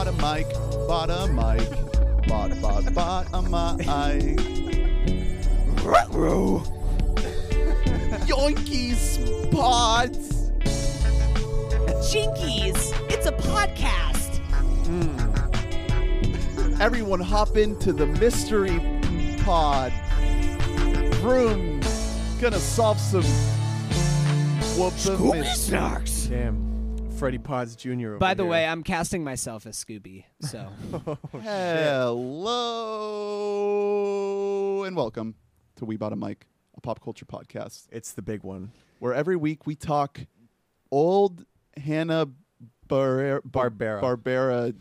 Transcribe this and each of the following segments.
bought a mic, bought a mic, bought, bought, bought a mic. Ruh-roh. Yoinkies pods. Jinkies, it's a podcast. Hmm. Everyone hop into the mystery pod. Vroom. Gonna solve some whoops of snarks. Damn. Freddie Potts Jr. over By the here. way, I'm casting myself as Scooby. So oh, Hello and welcome to We Bought a Mic, a pop culture podcast, it's the big one. where every week we talk old Hanna Bar- Barbera. Barbera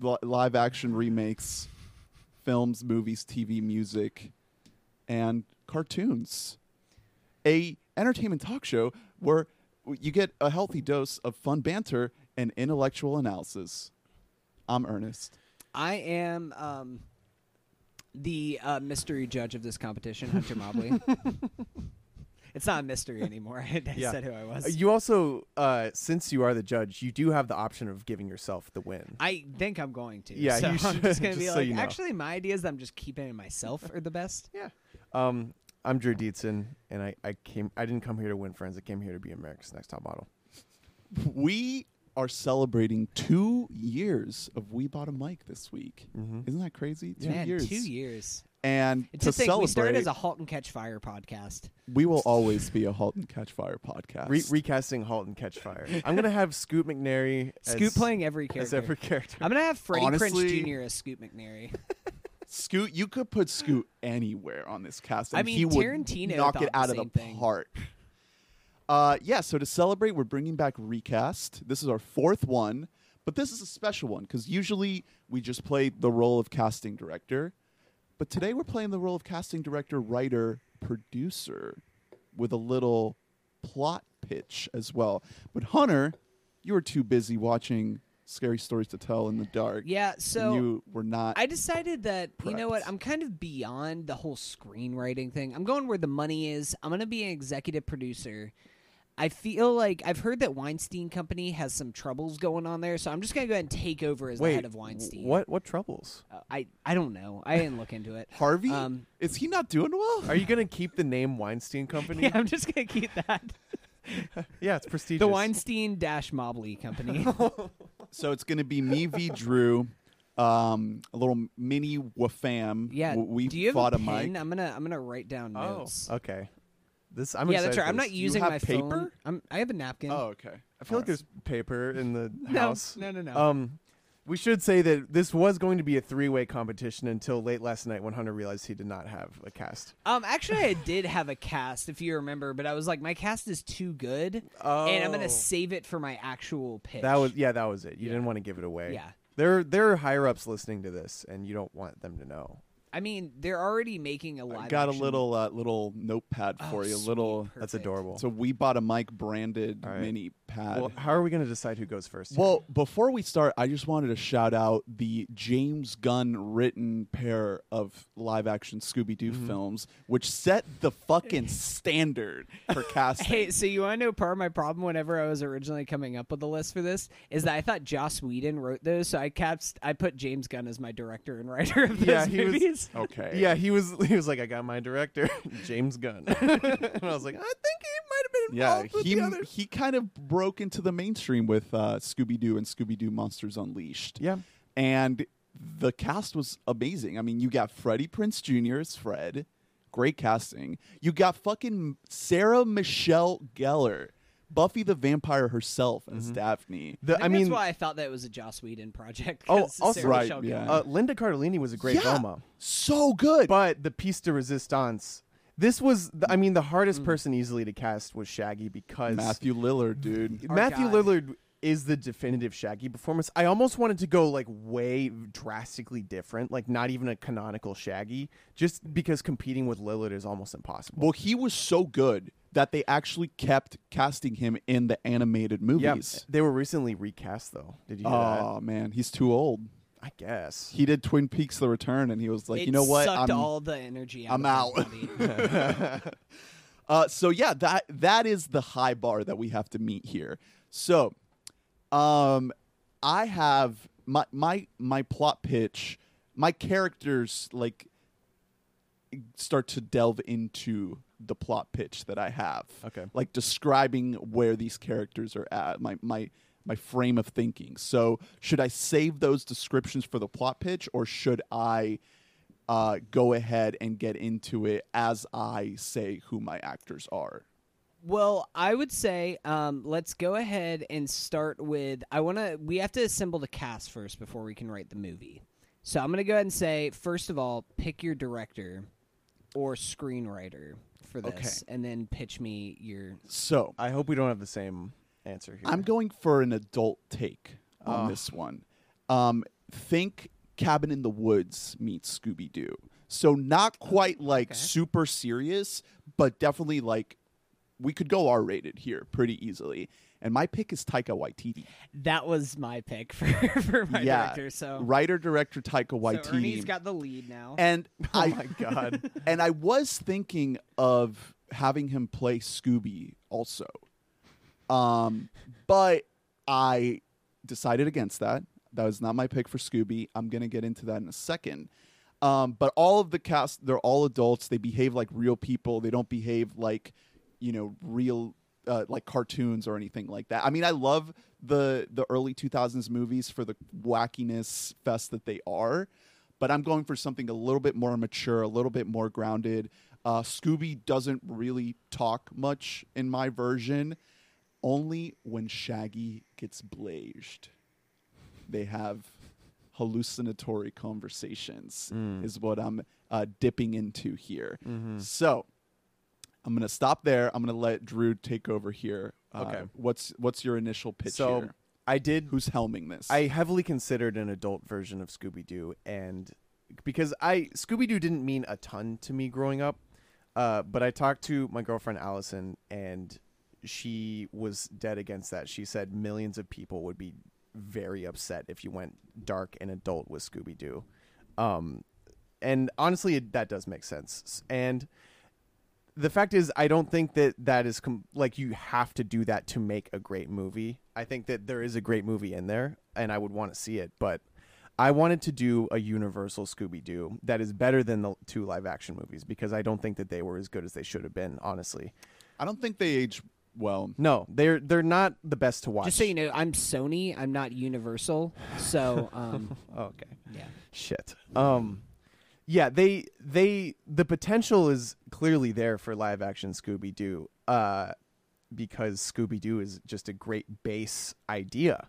li- live action remakes, films, movies, TV, music, and cartoons. A entertainment talk show where you get a healthy dose of fun banter and intellectual analysis. I'm Ernest. I am um, the uh, mystery judge of this competition, Hunter Mobley. it's not a mystery anymore. I Yeah. said who I Uh, was. You also, uh, since you are the judge, you do have the option of giving yourself the win. I think I'm going to. Yeah, so you I'm just gonna be so like, you know. actually, my ideas that I'm just keeping in myself are the best. yeah. Um, I'm Drew Dietzen, and I, I came. I didn't come here to win friends. I came here to be America's Next Top Model. We are celebrating two years of We Bought a Mic this week. Mhm. Isn't that crazy? Two Man, years. two years. And It's to a thing. celebrate, We started as a Halt and Catch Fire podcast. we will always be a Halt and Catch Fire podcast. Re- recasting *Halt and Catch Fire*. I'm gonna have Scoot McNairy Scoot as, playing every as character. every character. I'm gonna have Freddie Honestly- Prinze Jr. as Scoot McNairy. Scoot, you could put Scoot anywhere on this cast. I and mean, he would Tarantino knock thought it the out of the thing. park. Uh, yeah, so to celebrate, we're bringing back Recast. This is our fourth one, but this is a special one because usually we just play the role of casting director. But today we're playing the role of casting director, writer, producer with a little plot pitch as well. But Hunter, you were too busy watching Scary Stories to Tell in the Dark. Yeah, and so you were not. I decided that you know what I'm kind of beyond the whole screenwriting thing. I'm going where the money is. I'm going to be an executive producer. I feel like I've heard that Weinstein Company has some troubles going on there, so I'm just going to go ahead and take over as Wait, the head of Weinstein. what? What troubles? Uh, I I don't know. I didn't look into it. Harvey? Um, is he not doing well? Are you gonna keep the name Weinstein Company? yeah, I'm just going to keep that. Yeah, it's prestigious. The Weinstein Dash Mobley Company. So it's going to be me v Drew, um, a little mini wafam. yeah. We Do you have fought a a, pen? mic. I'm gonna I'm gonna write down Oh, notes. okay. This I'm yeah, excited that's right. for I'm not this. using have my paper? phone. I'm, I have a napkin. Oh, okay. I feel like there's paper in the no, house. no, no, no. Um, we should say that this was going to be a three-way competition until late last night when Hunter realized he did not have a cast. Um, actually, I did have a cast, if you remember, but I was like, my cast is too good, Oh, and I'm gonna save it for my actual pitch. that was yeah, that was it. You Yeah. didn't want to give it away. yeah. There, there are higher ups listening to this, and you don't want them to know. I mean, they're already making a I live. got a little uh, little notepad Oh, for you. A sweet, little. That's adorable. So we bought a mic branded All right. mini pad. well, how are we going to decide who goes first? here? Well, before we start, I just wanted to shout out the James Gunn written pair of live action Scooby Doo Mm-hmm. films, which set the fucking standard for casting. Hey, so you want to know part of my problem whenever I was originally coming up with the list for this is that I thought Joss Whedon wrote those, so I kept I put James Gunn as my director and writer of those Yeah, he was- movies. okay. yeah, he was. He was like, I got my director, James Gunn, and I was like, I think he might have been Yeah, involved with he the other. he kind of broke into the mainstream with uh, Scooby Doo and Scooby Doo Monsters Unleashed. Yeah, and the cast was amazing. I mean, you got Freddie Prinze Jr. as Fred, great casting. You got fucking Sarah Michelle Gellar, Buffy the Vampire herself as Daphne. the, I, I mean, that's why I thought that was a Joss Whedon project. Oh, also- Sarah Right, Michelle yeah. Gellar. uh, Linda Cardellini was a great Yeah. Velma. So good. But the piece de resistance. This was, the, I mean, the hardest Hmm. person easily to cast was Shaggy because Matthew Lillard, dude. Our Matthew God. Lillard is the definitive Shaggy performance. I almost wanted to go like way drastically different, like not even a canonical Shaggy, just because competing with Lillard is almost impossible. Well, he was so good that they actually kept casting him in the animated yeah, movies. they were recently recast though. Did you hear that? Oh man, he's too old. I guess. He did Twin Peaks: The Return, and he was like, it you know what? Sucked I'm, all the energy out. I'm of my out. body. Uh, so yeah, that that is the high bar that we have to meet here. So, um, I have my my my plot pitch, my characters like start to delve into the plot pitch that I have. Okay. Like describing where these characters are at, my my my frame of thinking. So, should I save those descriptions for the plot pitch or should I uh, go ahead and get into it as I say who my actors are? Well, I would say um, let's go ahead and start with. I want to. We have to assemble the cast first before we can write the movie. So I'm going to go ahead and say, first of all, pick your director or screenwriter for this, and then pitch me your. So, I hope we don't have the same answer here. I'm going for an adult take on Oh. this one. Um, think Cabin in the Woods meets Scooby Doo. So not quite like Okay. super serious, but definitely like we could go R rated here pretty easily. And my pick is Taika Waititi. That was my pick for, for my yeah, director. So, writer director Taika so Waititi. Ernie's got the lead now. and oh I my god. and I was thinking of having him play Scooby also. Um, but I decided against that. That was not my pick for Scooby. I'm gonna get into that in a second. Um, but all of the cast, they're all adults. They behave like real people. They don't behave like, you know, real uh, like cartoons or anything like that. I mean, I love the the early 2000s movies for the wackiness fest that they are, but I'm going for something a little bit more mature, a little bit more grounded. Uh, Scooby doesn't really talk much in my version, only when Shaggy gets blazed. They have hallucinatory conversations, Mm. is what I'm uh, dipping into here. Mhm. So I'm gonna stop there. I'm gonna let Drew take over here. Uh, Okay. What's what's your initial pitch So here? I did Who's helming this? I heavily considered an adult version of Scooby Doo, and because I Scooby Doo didn't mean a ton to me growing up, uh, but I talked to my girlfriend Allison, and she was dead against that. She said millions of people would be very upset if you went dark and adult with Scooby Doo, um, and honestly, that does make sense. And the fact is i don't think that that is com- like you have to do that to make a great movie i think that there is a great movie in there and i would want to see it but i wanted to do a universal scooby-doo that is better than the two live action movies because i don't think that they were as good as they should have been honestly I don't think they age well. no they're they're not the best to watch Just so you know, I'm Sony. I'm not Universal. So, um, Oh, okay yeah. shit um yeah they they the potential is clearly there for live action scooby-doo uh because scooby-doo is just a great base idea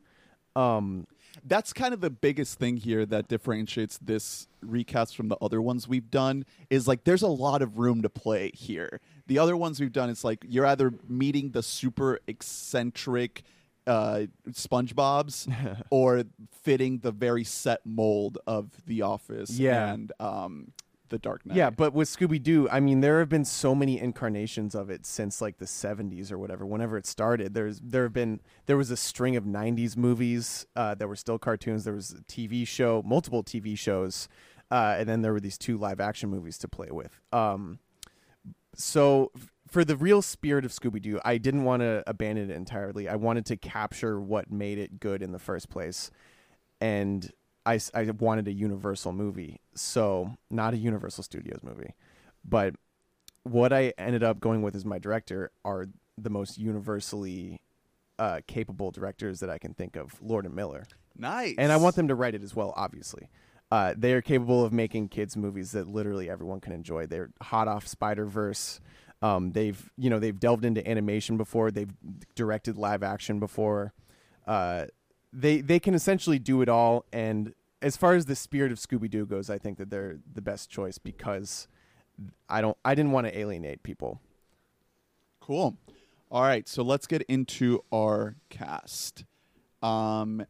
um That's kind of the biggest thing here that differentiates this recast from the other ones we've done is like there's a lot of room to play here. The other ones we've done, it's like you're either meeting the super eccentric uh, SpongeBob's or fitting the very set mold of The Office Yeah. and um, The Dark Knight. Yeah, but with Scooby Doo, I mean, there have been so many incarnations of it since like the '70s or whatever. Whenever it started, there's there have been there was a string of '90s movies uh, that were still cartoons. There was a TV show, multiple TV shows, uh, and then there were these two live action movies to play with. Um, so for the real spirit of Scooby Doo, I didn't want to abandon it entirely. I wanted to capture what made it good in the first place, and I, I wanted a Universal movie, so not a Universal Studios movie. But what I ended up going with as my director are the most universally uh, capable directors that I can think of, Lord and Miller nice. and I want them to write it as well. Obviously, uh, they are capable of making kids movies that literally everyone can enjoy. They're hot off Spider Verse. Um, they've you know they've delved into animation before. They've directed live action before. Uh, they they can essentially do it all. And as far as the spirit of Scooby Doo goes, I think that they're the best choice because I don't I didn't want to alienate people. Cool. All right, so let's get into our cast. Um,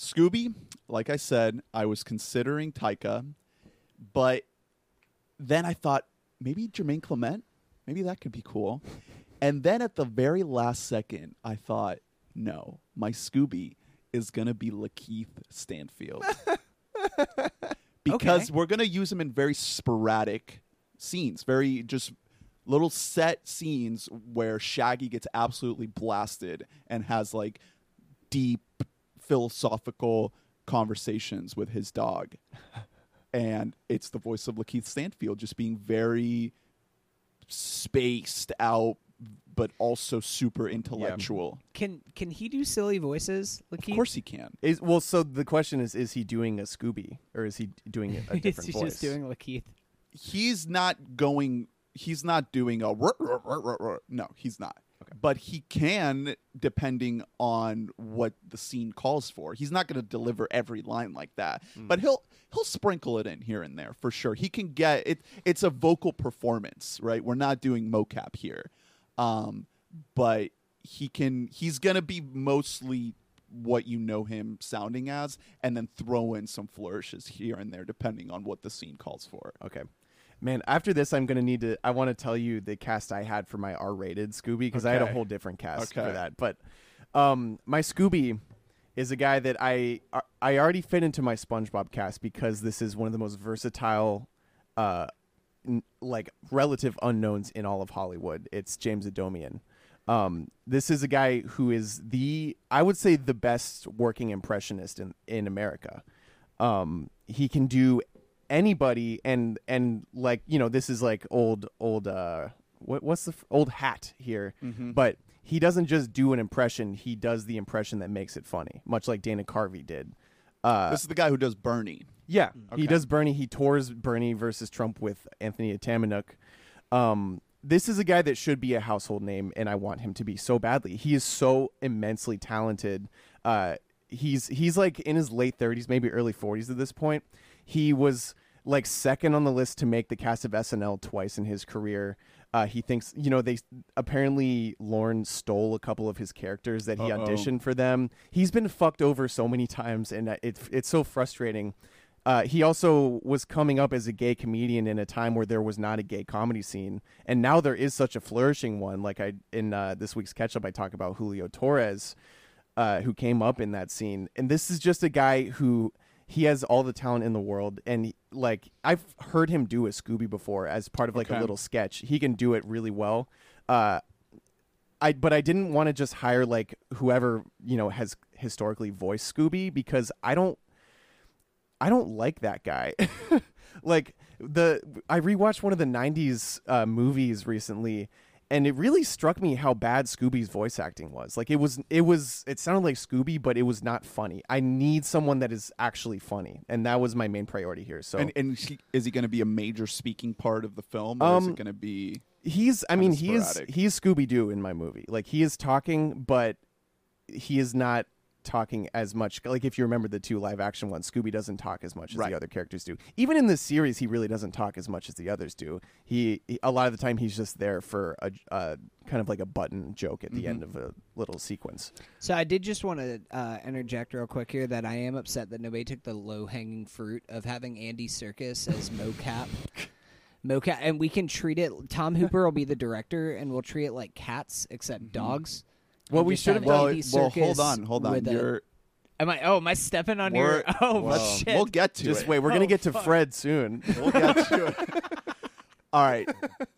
Scooby, like I said, I was considering Taika, but then I thought maybe Jermaine Clement, maybe that could be cool. And then at the very last second, I thought, no, my Scooby is gonna be Lakeith Stanfield because Okay. we're gonna use him in very sporadic scenes, very just little set scenes where Shaggy gets absolutely blasted and has like deep philosophical conversations with his dog. and it's the voice of Lakeith Stanfield just being very spaced out but also super intellectual. Can can he do silly voices? Of course he can. Is well, so the question is: Is he doing a Scooby or is he doing a Is different he voice? just doing Lakeith? He's not going he's not doing a "Ruh, ruh, ruh, ruh, ruh." no, he's not. But he can depending on what the scene calls for. He's not going to deliver every line like that, but he'll he'll sprinkle it in here and there for sure. He can get it it's a vocal performance, right? We're not doing mocap here. Um but he can he's going to be mostly what you know him sounding as and then throw in some flourishes here and there depending on what the scene calls for. Okay. Man, after this, I'm gonna need to. I want to tell you the cast I had for my R-rated Scooby because I had a whole different cast Okay. for that. But um, my Scooby is a guy that I I already fit into my SpongeBob cast because this is one of the most versatile, uh, n- like relative unknowns in all of Hollywood. It's James Adomian. Um, this is a guy who is the I would say the best working impressionist in in America. Um, he can do anybody and and like you know this is like old old uh what what's the f- old hat here. But he doesn't just do an impression he does the impression that makes it funny much like Dana Carvey did. Uh This is the guy who does Bernie. yeah he does Bernie he tours Bernie versus Trump with Anthony Atamanuik um this is a guy that should be a household name and I want him to be so badly. He is so immensely talented. Uh he's he's like in his late 30s maybe early 40s at this point. He was like second on the list to make the cast of SNL twice in his career. Uh, he thinks, you know, they apparently Lorne stole a couple of his characters that he Uh-oh. auditioned for them. He's been fucked over so many times, and uh, it's it's so frustrating. Uh, he also was coming up as a gay comedian in a time where there was not a gay comedy scene, and now there is such a flourishing one. Like I in uh, this week's catch up, I talk about Julio Torres, uh, who came up in that scene, and this is just a guy who he has all the talent in the world and like i've heard him do a scooby before as part of like a little sketch. He can do it really well. Uh i but i didn't want to just hire like whoever you know has historically voiced scooby because i don't i don't like that guy. Like the i rewatched one of the 90s uh, movies recently and it really struck me how bad Scooby's voice acting was. Like it was it was it sounded like Scooby but it was not funny. I need someone that is actually funny and that was my main priority here. So And, and he, is he going to be a major speaking part of the film, or is Um, it going to be? he's I mean he is he's Scooby Doo in my movie. Like he is talking but he is not talking as much like if you remember the two live action ones scooby doesn't talk as much as Right. the other characters do even in this series he really doesn't talk as much as the others do he, he- a lot of the time he's just there for a, a kind of like a button joke at the end of a little sequence So I did just want to uh, interject real quick here that I am upset that nobody took the low hanging fruit of having Andy Serkis as mocap. mocap, and we can treat it. Tom Hooper will be the director, and we'll treat it like cats, except dogs. Well, we should have have Well, hold on, hold on. with a- You're, am I? Oh, am I stepping on your? Oh well, shit! We'll get to it. just it. wait we're gonna Oh, get to fuck. fred soon We'll get to it. All right.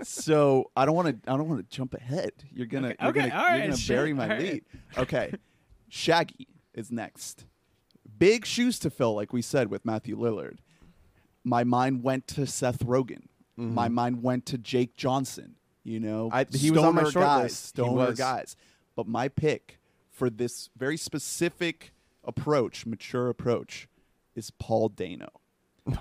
So I don't want to. I don't want to jump ahead. You're gonna. Okay, You're okay, gonna, all right, you're gonna shit, bury my all right. lead. Okay. Shaggy is next. Big shoes to fill, like we said with Matthew Lillard. My mind went to Seth Rogen. My mm-hmm. mind went to Jake Johnson. You know, I- he was on my short guys, list. Stoner guys. But my pick for this very specific approach, mature approach, is Paul Dano.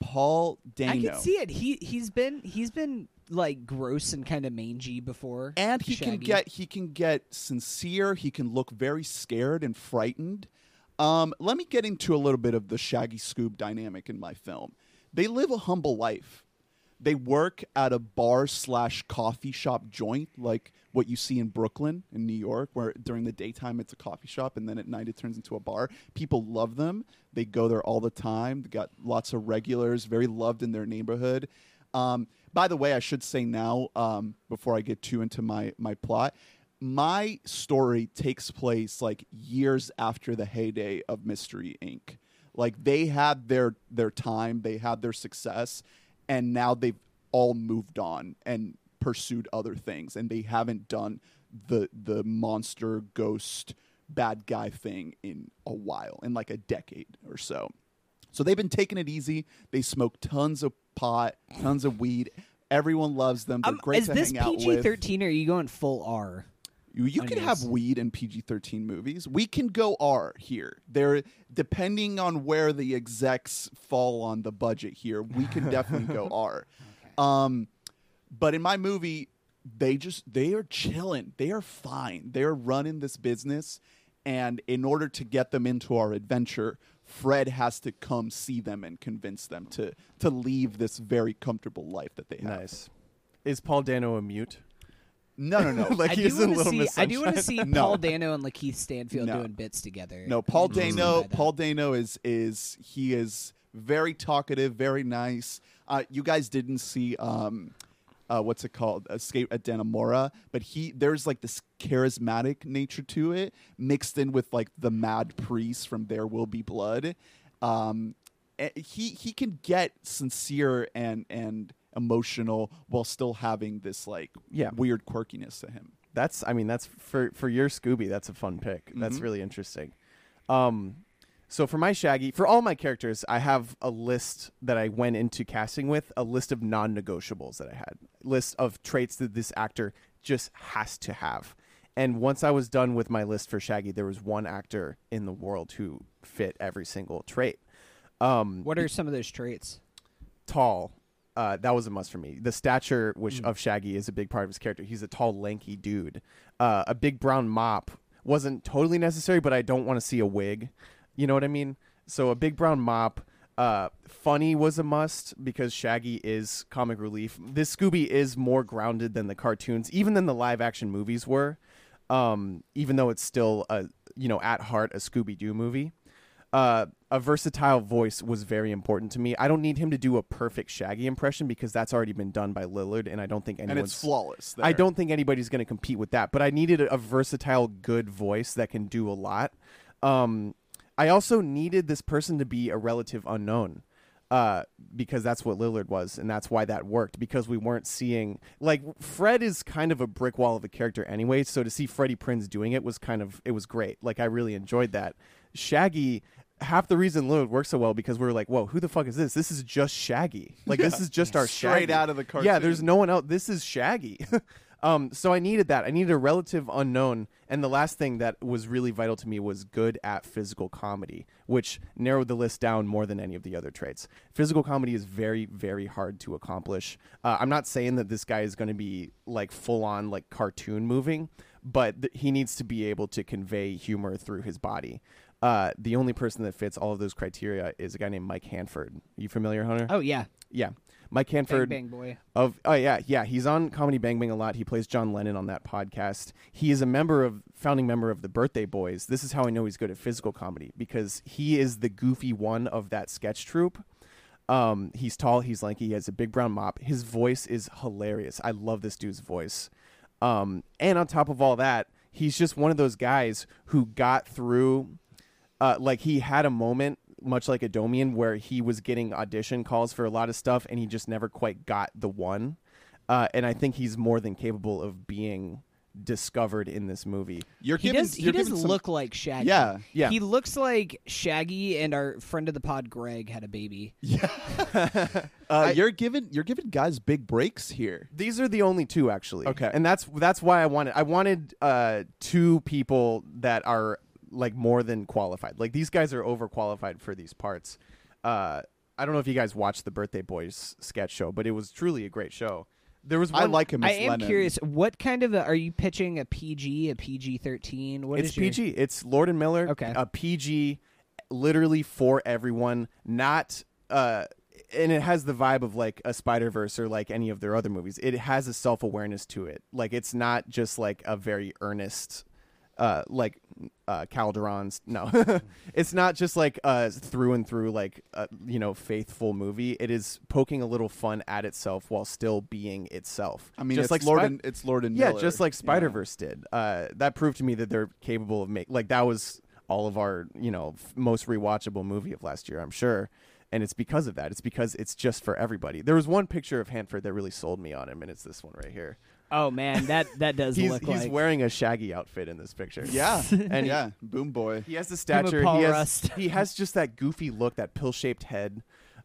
Paul Dano. I can see it. He he's been he's been like gross and kind of mangy before, and he can get he can get sincere he can look very scared and frightened um, let me get into a little bit of the shaggy scoob dynamic in my film they live a humble life they work at a bar slash coffee shop joint like what you see in brooklyn in new york where during the daytime it's a coffee shop and then at night it turns into a bar. People love them. They go there all the time. They got lots of regulars very loved in their neighborhood. Um, by the way, I should say now, um, before I get too into my my plot, my story takes place like years after the heyday of Mystery Inc. Like they had their their time, they had their success, and now they've all moved on and pursued other things, and they haven't done the the monster ghost bad guy thing in a while, in like a decade or so. So they've been taking it easy. They smoke tons of pot, tons of weed. Everyone loves them. They're Um, great is to this hang out PG with. thirteen or are you going full R? You, you can have weed in PG thirteen movies. We can go R here. There, depending on where the execs fall on the budget here, we can definitely go R. Um, but in my movie, they just they are chilling. They are fine. They're running this business, and in order to get them into our adventure, Fred has to come see them and convince them to to leave this very comfortable life that they have. Nice. Is Paul Dano a mute? No, no, no. like I do he's in want Little see. Miss I do want to see No. Paul Dano and Lakeith Stanfield No. doing bits together. No, Paul I'm interested Dano. by that. Paul Dano is is he is very talkative, very nice. Uh, you guys didn't see um, uh, what's it called? Escape at Dannemora, but he there's like this charismatic nature to it, mixed in with like the mad priest from There Will Be Blood. Um, eh, he he can get sincere and and emotional while still having this like Yeah. weird quirkiness to him. That's I mean that's for for your Scooby. That's a fun pick. That's Mhm. really interesting. Um, so for my Shaggy, for all my characters, I have a list that I went into casting with a list of non-negotiables that I had, list of traits that this actor just has to have. And once I was done with my list for Shaggy, there was one actor in the world who fit every single trait. Um, What are some of those traits? tall. Uh, that was a must for me. The stature, which Mm. of Shaggy, is a big part of his character. He's a tall, lanky dude. Uh, a big brown mop wasn't totally necessary, but I don't want to see a wig. You know what I mean? So a big brown mop. Uh, funny was a must because Shaggy is comic relief. This Scooby is more grounded than the cartoons, even than the live action movies were. Um, even though it's still a you know at heart a Scooby Doo movie uh, a versatile voice was very important to me. I don't need him to do a perfect Shaggy impression because that's already been done by Lillard, and I don't think And anyone's it's flawless. I don't think anybody's going to compete with that. But I needed a, a versatile, good voice that can do a lot. Um, I also needed this person to be a relative unknown. Uh, because that's what Lillard was, and that's why that worked. Because we weren't seeing like Fred is kind of a brick wall of a character anyway. So to see Freddie Prinze doing it was kind of it was great. Like I really enjoyed that. Shaggy, half the reason Lillard works so well because we were like, whoa, who the fuck is this? This is just Shaggy. Like this is just our Straight Shaggy. out of the cartoon. Yeah, there's no one else. This is Shaggy. um, so I needed that. I needed a relative unknown. And the last thing that was really vital to me was good at physical comedy, which narrowed the list down more than any of the other traits. Physical comedy is very, very hard to accomplish. Uh, I'm not saying that this guy is going to be like full on like cartoon moving, but th- he needs to be able to convey humor through his body. Uh, the only person that fits all of those criteria is a guy named Mike Hanford. you familiar, Hunter? Oh yeah, Yeah. Mike bang Hanford bang boy. of oh yeah yeah he's on comedy bang bang a lot he plays john lennon on that podcast he is a member of founding member of the birthday boys this is how i know he's good at physical comedy because he is the goofy one of that sketch troupe um, he's tall he's lanky he has a big brown mop his voice is hilarious i love this dude's voice um, and on top of all that he's just one of those guys who got through uh, like he had a moment much like Adomian where he was getting audition calls for a lot of stuff and he just never quite got the one. Uh, and I think he's more than capable of being discovered in this movie. You're He giving, does. He you're does some- look like Shaggy. Yeah, yeah. He looks like Shaggy and our friend of the pod, Greg, had a baby. Uh, you're giving you're giving guys big breaks here. These are the only two actually. Okay. And that's that's why I wanted I wanted uh, two people that are like more than qualified. Like these guys are overqualified for these parts. Uh, I don't know if you guys watched the Birthday Boys sketch show, but it was truly a great show. There was one I like him. I am Lennon. curious. What kind of a, are you pitching? A PG, a PG thirteen? What it's is your- PG. It's Lord and Miller. Okay. A PG, literally for everyone. Not uh, and it has the vibe of like a Spider Verse or like any of their other movies. It has a self awareness to it. Like it's not just like a very earnest. Uh, like uh, Calderon's no, it's not just like uh through and through like uh, you know faithful movie. It is poking a little fun at itself while still being itself. I mean, just it's like Lord Spi- and it's Lord and yeah, Miller. just like. Spider Verse did. Uh, that proved to me that they're capable of make like that was all of our you know f- most rewatchable movie of last year, I'm sure. And it's because of that. It's because it's just for everybody. There was one picture of Hanford that really sold me on him, and it's this one right here. Oh man, that that does He's look he's like He's wearing a shaggy outfit in this picture. Yeah, And- yeah, boom boy. He has the stature. Paul He has, Rust. he has just that goofy look, that pill-shaped head.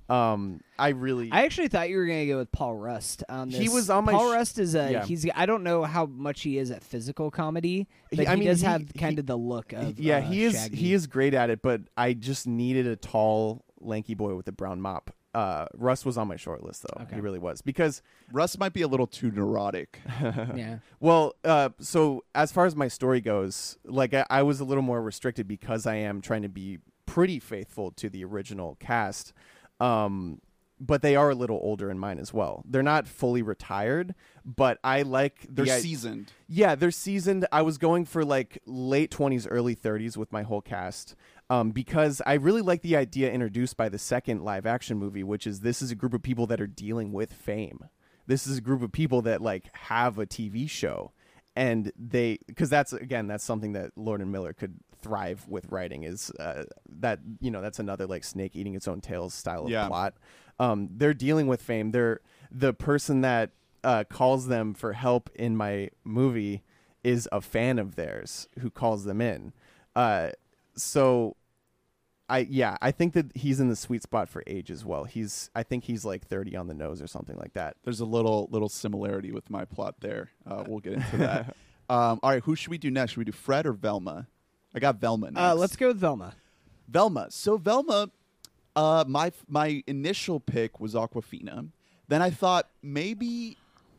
Um, I really, I actually thought you were gonna go with Paul Rust on this. He was on my Paul sh- Rust is a Yeah. he's. I don't know how much he is at physical comedy, He- but he, I mean, does he- have kind he- of the look of. yeah, uh, he is Shaggy. he is great at it, but I just needed a tall, lanky boy with a brown mop. Uh, Russ was on my short list though. Okay. He really was because Russ might be a little too neurotic. Yeah. Well, uh, so as far as my story goes, like I, I was a little more restricted because I am trying to be pretty faithful to the original cast. Um, but they are a little older in mine as well. They're not fully retired, but I like They're the i- seasoned. yeah, they're seasoned. I was going for like late 20s, early 30s with my whole cast um, because I really like the idea introduced by the second live action movie, which is this is a group of people that are dealing with fame. This is a group of people that like have a TV show and they because that's again that's something that Lord and Miller could thrive with writing is uh, that you know that's another like snake eating its own tail style of Yeah. plot. Um, they're dealing with fame. They're the person that uh, calls them for help in my movie is a fan of theirs who calls them in. Uh, so I yeah, I think that he's in the sweet spot for age as well. He's I think he's like 30 on the nose or something like that. There's a little little similarity with my plot there. Uh, we'll get into that. um, all right, who should we do next? Should we do Fred or Velma? I got Velma next. Uh, let's go with Velma. Velma. So Velma, uh, my my initial pick was Awkwafina. Then I thought maybe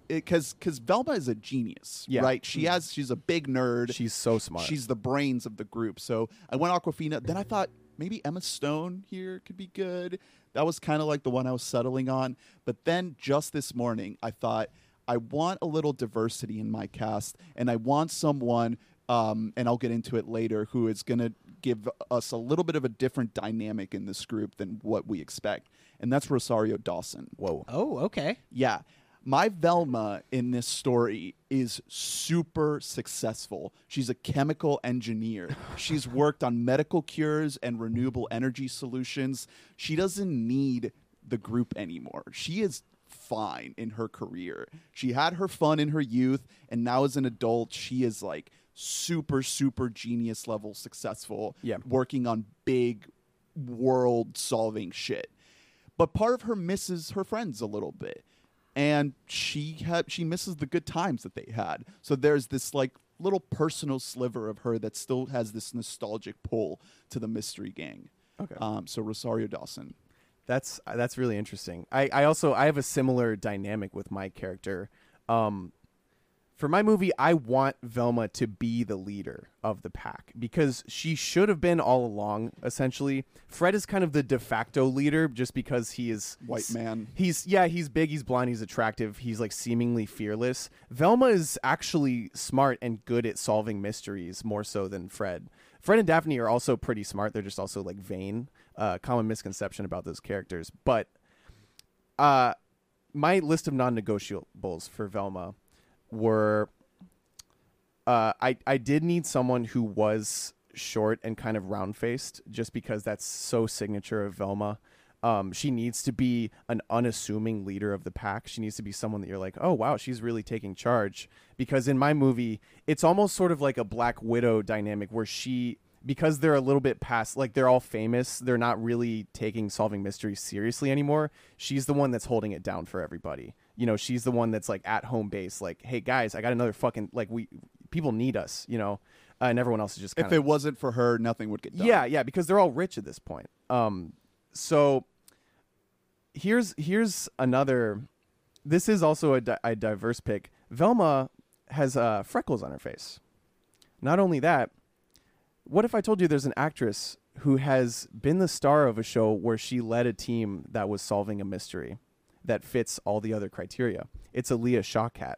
because because Velma is a genius, Yeah. right? She has she's a big nerd. She's so smart. She's the brains of the group. So I went Awkwafina. Then I thought maybe Emma Stone here could be good. That was kind of like the one I was settling on. But then just this morning, I thought I want a little diversity in my cast, and I want someone. Um, and I'll get into it later. Who is going to give us a little bit of a different dynamic in this group than what we expect, and that's Rosario Dawson. Whoa. Oh, okay. Yeah. My Velma in this story is super successful. She's a chemical engineer. She's worked on medical cures and renewable energy solutions. She doesn't need the group anymore. She is fine in her career. She had her fun in her youth, and now as an adult, she is like super, super genius level successful, Yeah. working on big world solving shit but part of her misses her friends a little bit and she had she misses the good times that they had so there's this like little personal sliver of her that still has this nostalgic pull to the mystery gang Okay. um, so rosario dawson That's that's really interesting. I, I also I have a similar dynamic with my character. Um, for my movie, I want Velma to be the leader of the pack because she should have been all along. Essentially, Fred is kind of the de facto leader just because he is white man He's yeah, he's big, he's blind, he's attractive, he's like seemingly fearless. Velma is actually smart and good at solving mysteries more so than Fred. Fred and Daphne are also pretty smart. They're just also like vain. Uh, common misconception about those characters. But uh, my list of non-negotiables for Velma were uh, I I did need someone who was short and kind of round faced, just because that's so signature of Velma. Um, she needs to be an unassuming leader of the pack. She needs to be someone that you're like, oh wow, she's really taking charge. Because in my movie, it's almost sort of like a Black Widow dynamic where she because they're a little bit past like they're all famous they're not really taking solving mysteries seriously anymore she's the one that's holding it down for everybody you know she's the one that's like at home base like hey guys i got another fucking like we people need us you know uh, and everyone else is just kind if it wasn't for her nothing would get done yeah, yeah, because they're all rich at this point. Um, so here's here's another. This is also a, di- a diverse pick. Velma has uh, freckles on her face. Not only that, what if I told you there's an actress who has been the star of a show where she led a team that was solving a mystery that fits all the other criteria? It's a Alia Shawkat.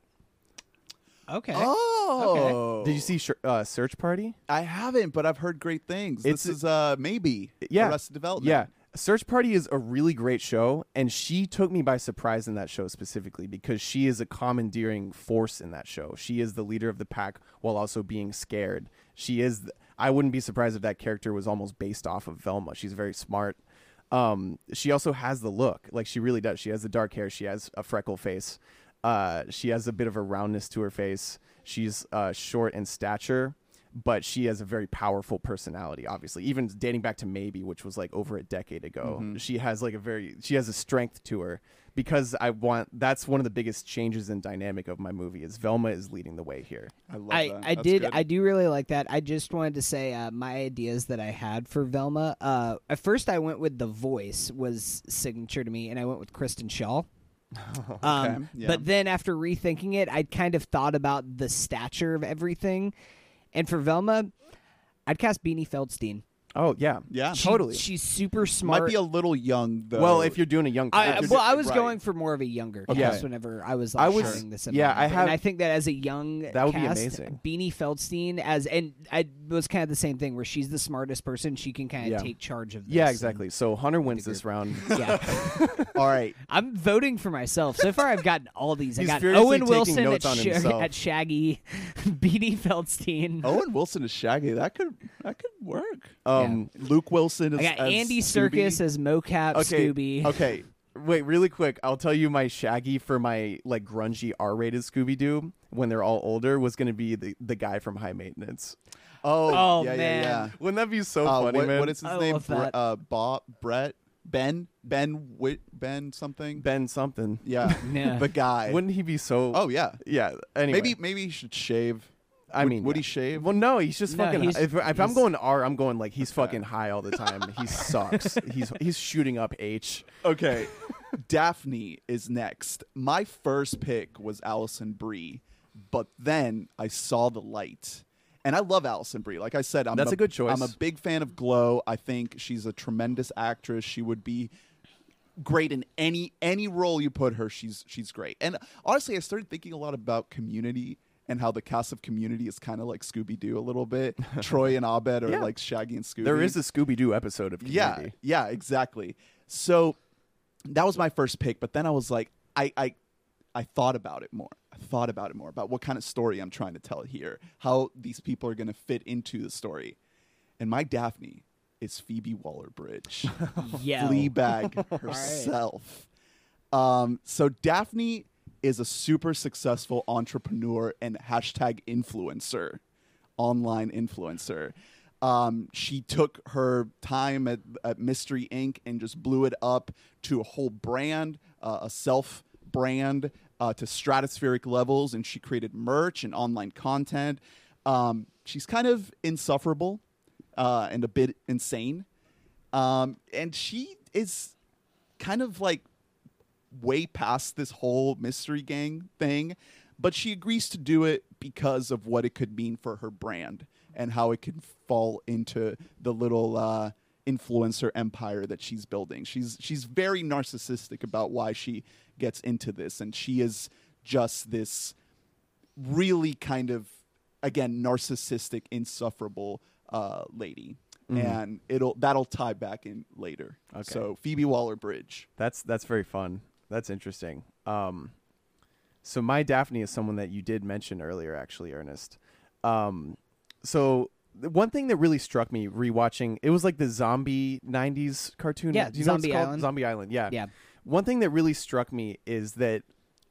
Okay. oh Did you see Sh- uh, Search Party? i haven't but i've heard great things It's- this is uh maybe Yeah. arrested development Yeah. Search Party is a really great show, and she took me by surprise in that show specifically because she is a commandeering force in that show. She is the leader of the pack while also being scared. She is. th- I wouldn't be surprised if that character was almost based off of Velma. She's very smart. Um, she also has the look, like she really does. She has the dark hair. She has a freckle face. Uh, she has a bit of a roundness to her face. She's uh, short in stature, but she has a very powerful personality. Obviously, even dating back to Maeby, which was like over a decade ago, Mhm. she has like a very she has a strength to her. Because I want that's one of the biggest changes in dynamic of my movie is Velma is leading the way here. I love I, that. I That's did good. I do really like that. I just wanted to say uh, my ideas that I had for Velma. Uh, at first, I went with the voice was signature to me, and I went with Kristen Schaal. Um, yeah. But then after rethinking it, I kind of thought about the stature of everything, and for Velma, I'd cast Beanie Feldstein. Oh yeah, Yeah. She- totally. she's super smart. Might be a little young though. well, if you're doing a young, I, character- you're well, I was right. going for more of a younger Okay. cast whenever I was like, I was- showing this. in yeah, mind. I And have- I think that as a young That would be cast, amazing. Beanie Feldstein as and I was kind of the same thing where she's the smartest person. She can kind of Yeah. take charge of. This yeah, and- exactly. So Hunter wins this round. yeah, all right. I'm voting for myself. So far, I've gotten all these. I He's got furiously Owen taking Wilson at, notes on Sha- himself. at Shaggy, Beanie Feldstein. Owen Wilson is Shaggy. That could that could work. Um, Luke Wilson is I got as Andy Serkis as mocap okay, Scooby. okay. Wait, really quick. I'll tell you my Shaggy for my like grungy R-rated Scooby Doo when they're all older was going to be the the guy from High Maintenance. Oh, Oh, yeah, man. yeah, yeah. Wouldn't that be so Uh, funny, what, man? what is his I name? love Bre- that. uh, Bob, Brett, Ben, Ben, Whit, Ben, something. Ben something? Yeah, Yeah. the guy. Wouldn't he be so? oh yeah. yeah. Anyway, Maybe maybe he should shave. I would- mean, would yeah. he shave? Well, no, he's just No, fucking. he's- if if I'm he's- going R, I'm going like he's Okay. fucking high all the time. he sucks. he's he's shooting up H. Okay, Daphne is next. My first pick was Alison Brie, but then I saw the light. And I love Alison Brie. Like I said, I'm That's a good choice. I'm a big fan of Glow. I think she's a tremendous actress. She would be great in any any role you put her. She's she's great. And honestly, I started thinking a lot about Community and how the cast of Community is kind of like Scooby Doo a little bit. Troy and Abed are Yeah. like Shaggy and Scooby. There is a Scooby Doo episode of Yeah, Community. yeah, yeah, exactly. So that was my first pick, but then I was like, I, I, I thought about it more. I thought about it more about what kind of story I'm trying to tell here, how these people are going to fit into the story, and my Daphne is Phoebe Waller-Bridge, Yeah. Fleabag herself. Um, so Daphne is a super successful entrepreneur and hashtag influencer, online influencer. Um, she took her time at, at Mystery Inc. and just blew it up to a whole brand, uh, a self brand, uh, to stratospheric levels. And she created merch and online content. Um, she's kind of insufferable uh, and a bit insane. Um, and she is kind of like way past this whole mystery gang thing, but she agrees to do it because of what it could mean for her brand and how it could fall into the little uh, influencer empire that she's building. She's she's very narcissistic about why she gets into this, and she is just this really kind of again narcissistic, insufferable uh, lady. And it'll that'll tie back in later. Okay. So Phoebe Waller Bridge. That's that's very fun. That's interesting. Um, so my Daphne is someone that you did mention earlier, actually, Ernest. Um, so one thing that really struck me rewatching it was like the zombie '90s cartoon. Yeah, Do you know what Zombie it's called? Island. Zombie Island. Yeah. Yeah. One thing that really struck me is that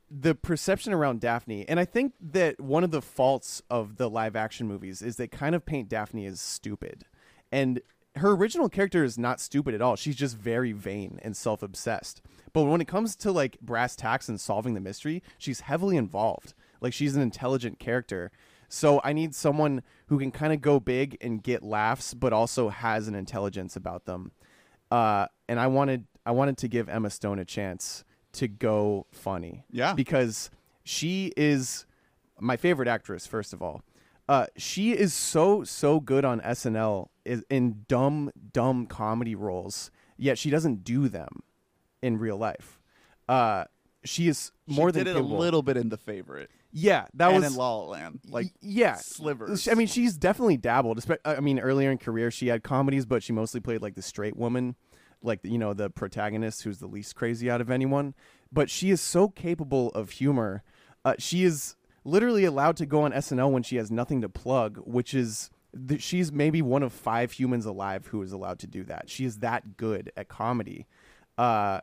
the perception around Daphne, and I think that one of the faults of the live action movies is they kind of paint Daphne as stupid. And her original character is not stupid at all. She's just very vain and self obsessed. But when it comes to like brass tacks and solving the mystery, she's heavily involved. Like she's an intelligent character. So I need someone who can kind of go big and get laughs, but also has an intelligence about them. Uh, and I wanted I wanted to give Emma Stone a chance to go funny. Yeah. Because she is my favorite actress, first of all. Uh, she is so so good on SNL is in dumb dumb comedy roles, yet she doesn't do them in real life. Uh, she is more she than did it capable. a little bit in the favorite. Yeah, that and was in La La Land. Like yeah slivers. I mean, she's definitely dabbled. I mean, earlier in career, she had comedies, but she mostly played like the straight woman, like you know the protagonist who's the least crazy out of anyone. But she is so capable of humor. Uh, she is literally allowed to go on SNL when she has nothing to plug, which is th- she's maybe one of five humans alive who is allowed to do that. She is that good at comedy. Uh,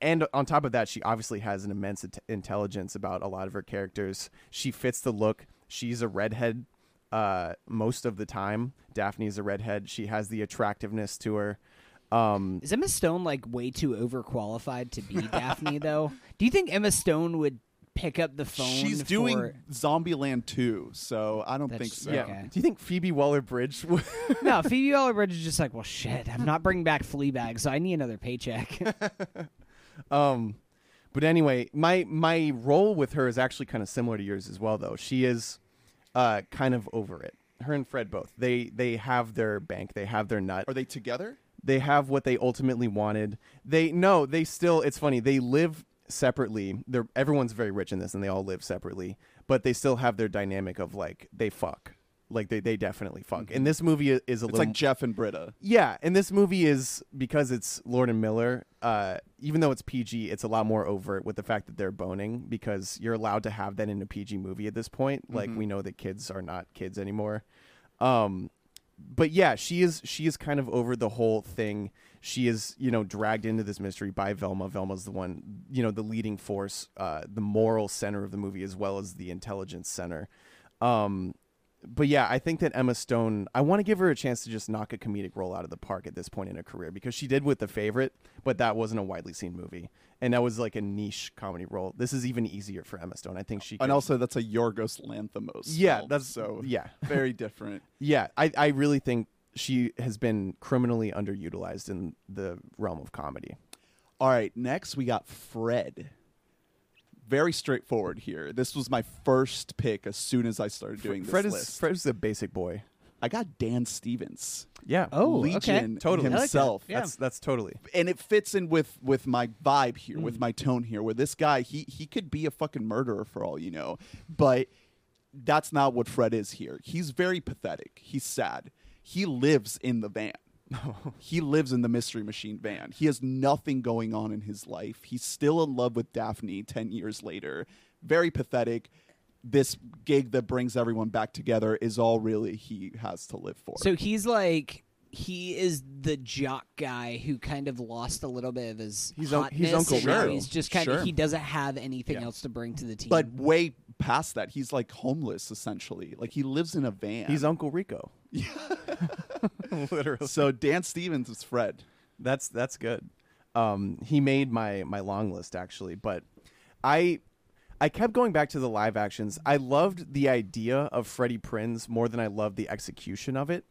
and on top of that, she obviously has an immense int- intelligence about a lot of her characters. She fits the look. She's a redhead uh, most of the time. Daphne is a redhead. She has the attractiveness to her. Um, Is Emma Stone like way too overqualified to be Daphne though? Do you think Emma Stone would pick up the phone? She's doing for- Zombieland 2, so I don't That's- think so. yeah. Okay. Do you think Phoebe Waller-Bridge? would- no, Phoebe Waller-Bridge is just like, well, shit. I'm not bringing back Fleabag, so I need another paycheck. Um, but anyway, my my role with her is actually kind of similar to yours as well, though. She is uh, kind of over it. Her and Fred both. They they have their bank. They have their nut. Are they together? They have what they ultimately wanted. They no. They still. It's funny. They live separately. They're everyone's very rich in this, and they all live separately. But they still have their dynamic of like they fuck. Like they they definitely fuck. And this movie is a It's little like Jeff and Britta. yeah, and this movie is because it's Lord and Miller. Uh, even though it's PG, it's a lot more overt with the fact that they're boning because you're allowed to have that in a PG movie at this point. Like we know that kids are not kids anymore. Um, but yeah, she is she is kind of over the whole thing. She is you know dragged into this mystery by Velma. Velma's the one you know the leading force, uh, the moral center of the movie as well as the intelligence center. Um, but yeah, I think that Emma Stone, I want to give her a chance to just knock a comedic role out of the park at this point in her career because she did with The Favorite, but that wasn't a widely seen movie. And that was like a niche comedy role. This is even easier for Emma Stone. I think she And also, that's a Yorgos Lanthimos. Yeah, film, that's so yeah. very different. Yeah, I, I really think she has been criminally underutilized in the realm of comedy. All right, next we got Fred. Very straightforward here. This was my first pick as soon as I started doing this Fred is list. Fred is a basic boy. I got Dan Stevens, Yeah. Oh, okay. Legion Totally. I like that. himself. Yeah. That's that's totally. and it fits in with with my vibe here, Mm. with my tone here. Where this guy, he he could be a fucking murderer for all you know, but that's not what Fred is here. He's very pathetic. He's sad. He lives in the van. he lives in the mystery machine van. He has nothing going on in his life. He's still in love with Daphne 10 years later. Very pathetic. This gig that brings everyone back together is all really he has to live for. so he's like, he is the jock guy who kind of lost a little bit of his He's un- hotness. he's Uncle and. He's just kind of he doesn't have anything Yeah. else to bring to the team. but way past that, he's like homeless essentially. Like he lives in a van. He's Uncle Rico. Yeah. Literally. So Dan Stevens is Fred. That's that's good. Um, he made my my long list actually, but I I kept going back to the live actions. I loved the idea of Freddie Prinze more than I loved the execution of it.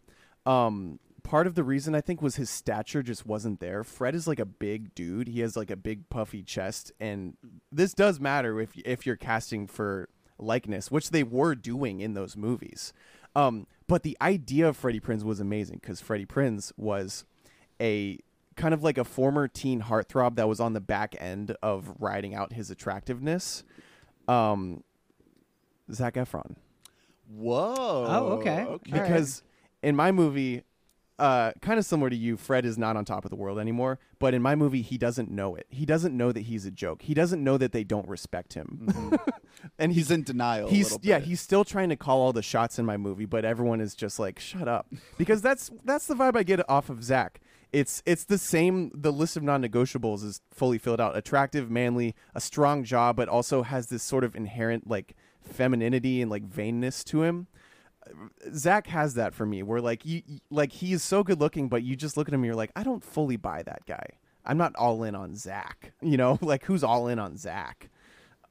Um, part of the reason I think was his stature just wasn't there. Fred is like a big dude. He has like a big puffy chest, and this does matter if if you're casting for likeness, which they were doing in those movies. Um, but the idea of Freddie Prinze was amazing because Freddie Prinze was a kind of like a former teen heartthrob that was on the back end of riding out his attractiveness. Um, Zac Efron, Whoa. Oh, okay. Okay. Because in my movie, uh, kind of similar to you, Fred is not on top of the world anymore. But in my movie, he doesn't know it. He doesn't know that he's a joke. He doesn't know that they don't respect him, and he's in denial. a he's yeah he's still trying to call all the shots in my movie but everyone is just like shut up because that's that's the vibe i get off of zach it's it's the same the list of non-negotiables is fully filled out attractive manly a strong jaw but also has this sort of inherent like femininity and like vainness to him Zach has that for me, where like you, like he's so good looking, but you just look at him, and you're like, I don't fully buy that guy. I'm not all in on Zach. You know, like who's all in on Zach?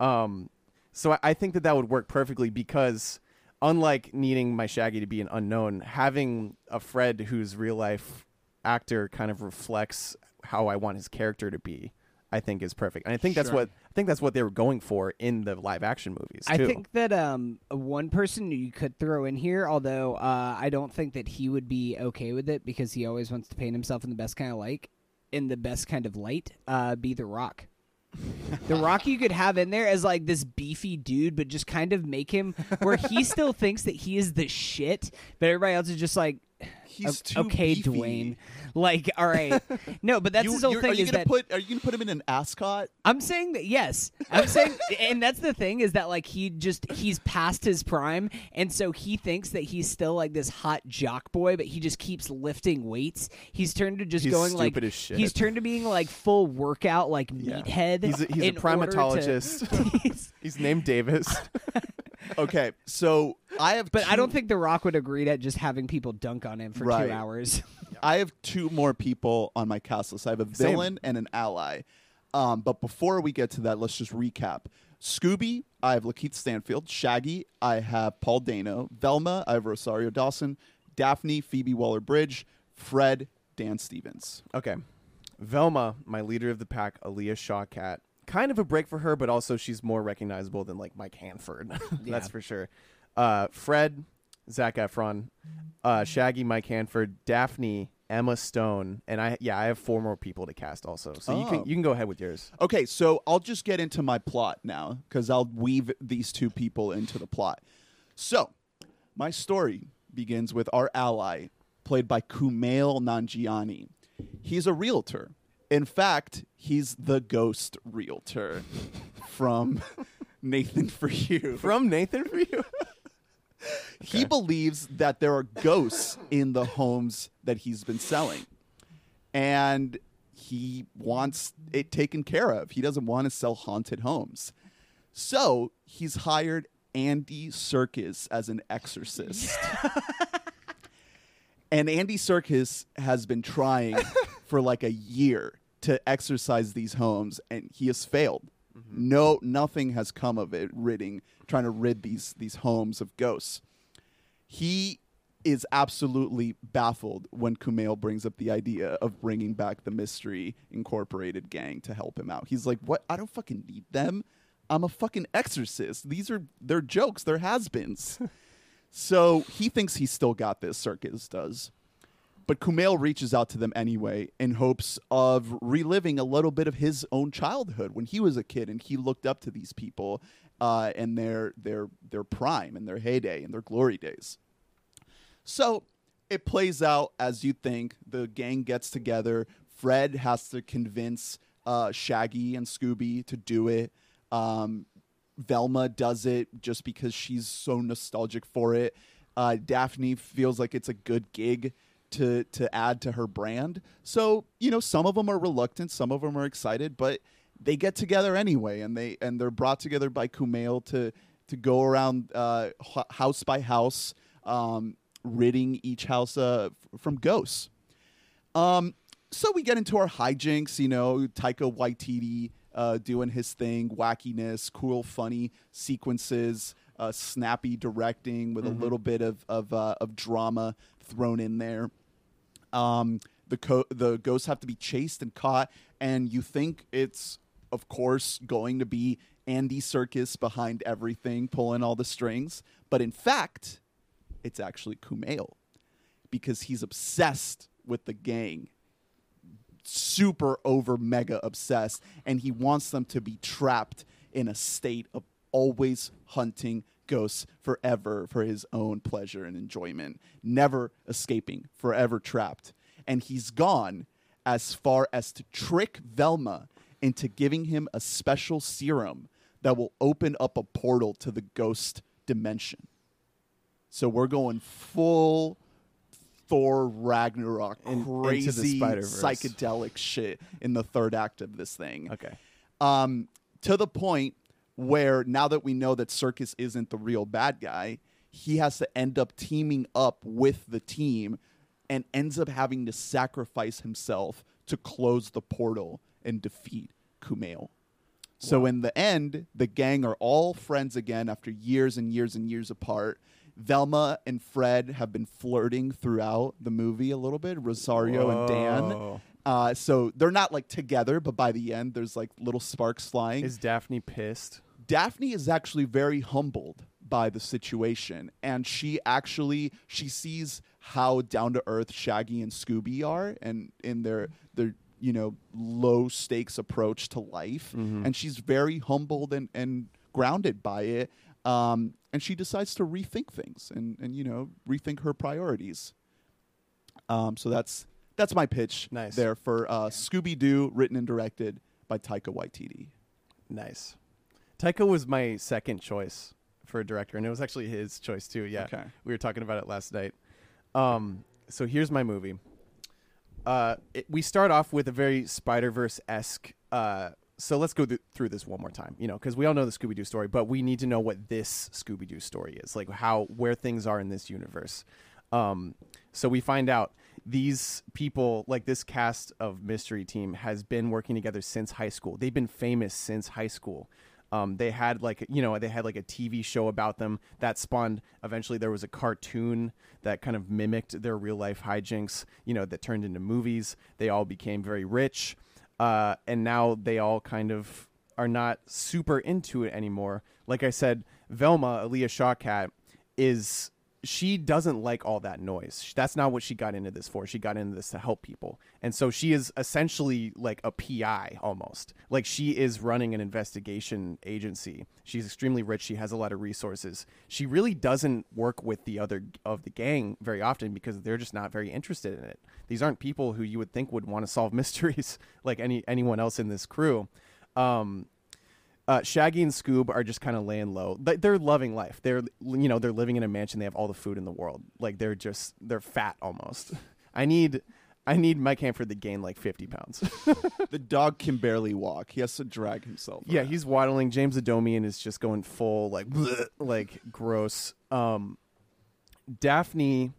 Um, so I, I think that that would work perfectly because, unlike needing my Shaggy to be an unknown, having a Fred whose real life actor kind of reflects how I want his character to be, I think is perfect. And I think that's Sure. what I think that's what they were going for in the live action movies. I too. think that um one person you could throw in here, although uh, I don't think that he would be okay with it because he always wants to paint himself in the best kind of like in the best kind of light. Uh, be the Rock. the Rock you could have in there as like this beefy dude, but just kind of make him where he still thinks that he is the shit, but everybody else is just like, He's O- too okay, beefy. Dwayne. Like, all right, no, but that's You- his whole you're- thing Are you is gonna that put? Are you gonna put him in an ascot? I'm saying that yes. I'm saying, and that's the thing is that like he just he's past his prime, and so he thinks that he's still like this hot jock boy, but he just keeps lifting weights. He's turned to just He's going like stupid as shit. he's turned to being like full workout like meathead. He's a, he's a in order to- primatologist. He's named Davis. Okay, so I have. but I don't think The Rock would agree to just having people dunk on him for Right. two hours. I have two more people on my cast list. I have a Same. villain and an ally. Um, but before we get to that, let's just recap. Scooby, I have Lakeith Stanfield. Shaggy, I have Paul Dano. Velma, I have Rosario Dawson. Daphne, Phoebe Waller Bridge. Fred, Dan Stevens. Okay. Velma, my leader of the pack, Alia Shawkat. Kind of a break for her, but also she's more recognizable than like Mike Hanford. That's for sure. Uh, Fred, Zac Efron, uh, Shaggy, Mike Hanford, Daphne, Emma Stone, and I. Yeah, I have four more people to cast also. So you Oh. can you can go ahead with yours. Okay, so I'll just get into my plot now because I'll weave these two people into the plot. So, my story begins with our ally, played by Kumail Nanjiani. He's a realtor. In fact, he's the ghost realtor from Nathan for You. From Nathan for you. He believes that there are ghosts in the homes that he's been selling. And he wants it taken care of. He doesn't want to sell haunted homes. So he's hired Andy Serkis as an exorcist. and Andy Serkis has been trying for like a year to exorcise these homes, and he has failed. Mm-hmm. No, nothing has come of it. Ridding, trying to rid these these homes of ghosts. He is absolutely baffled when Kumail brings up the idea of bringing back the Mystery Incorporated gang to help him out. He's like, "What? I don't fucking need them. I'm a fucking exorcist. These are they're jokes. They're has-beens." so he thinks he's still got this. Serkis does. But Kumail reaches out to them anyway in hopes of reliving a little bit of his own childhood when he was a kid and he looked up to these people uh, and their their their prime and their heyday and their glory days. So it plays out as you think. The gang gets together. Fred has to convince uh, Shaggy and Scooby to do it. Um, Velma does it just because she's so nostalgic for it. Uh, Daphne feels like it's a good gig to to add to her brand. So you know, some of them are reluctant, some of them are excited, but they get together anyway, and they and they're brought together by Kumail to to go around uh, house by house, um, ridding each house uh, from ghosts. Um, so we get into our hijinks, you know, Taika Waititi uh, doing his thing, wackiness, cool, funny sequences, uh, snappy directing with a little bit of of, uh, of drama thrown in there. Um, the co- the ghosts have to be chased and caught, and you think it's, of course, going to be Andy Serkis behind everything, pulling all the strings, but in fact, it's actually Kumail because he's obsessed with the gang super over mega obsessed and he wants them to be trapped in a state of always hunting ghosts forever for his own pleasure and enjoyment never escaping forever trapped and he's gone as far as to trick Velma into giving him a special serum that will open up a portal to the ghost dimension so we're going full Thor Ragnarok In- crazy psychedelic shit in the third act of this thing. Okay. Um, to the point where now that we know that Serkis isn't the real bad guy, he has to end up teaming up with the team and ends up having to sacrifice himself to close the portal and defeat Kumail. So in the end, the gang are all friends again after years and years and years apart. Velma and Fred have been flirting throughout the movie a little bit. Rosario and Dan. Uh, so they're not like together, but by the end, there's like little sparks flying. Is Daphne pissed? Daphne is actually very humbled by the situation, and she actually she sees how down to earth Shaggy and Scooby are, and in their their you know low stakes approach to life, and she's very humbled and and grounded by it. Um, and she decides to rethink things and and you know rethink her priorities. Um, so that's that's my pitch Nice. there for uh, Scooby Doo, written and directed by Taika Waititi. Nice. Taika was my second choice for a director, and it was actually his choice too. Yeah, Okay. we were talking about it last night. Um, so here's my movie. Uh, it, we start off with a very Spider Verse esque. Uh, so let's go th- through this one more time, you know, because we all know the Scooby Doo story, but we need to know what this Scooby Doo story is, like how where things are in this universe. Um, so we find out these people, like this cast of mystery team, has been working together since high school. They've been famous since high school. Um, they had like you know they had like a TV show about them that spawned. Eventually, there was a cartoon that kind of mimicked their real life hijinks. You know that turned into movies. They all became very rich, uh, and now they all kind of are not super into it anymore. Like I said, Velma, Alia Shawkat, is she doesn't like all that noise. That's not what she got into this for. She got into this to help people. And so she is essentially like a PI almost. Like she is running an investigation agency. She's extremely rich. She has a lot of resources. She really doesn't work with the other of the gang very often because they're just not very interested in it. These aren't people who you would think would want to solve mysteries like any anyone else in this crew. Um, uh, Shaggy and Scoob are just kind of laying low. They- They're loving life. They're you know they're living in a mansion. They have all the food in the world. Like they're just they're fat almost. I need I need Mike Hanford to gain like fifty pounds. The dog can barely walk; he has to drag himself. yeah, around. he's waddling. James Adomian is just going full like bleh, like gross. Um, Daphne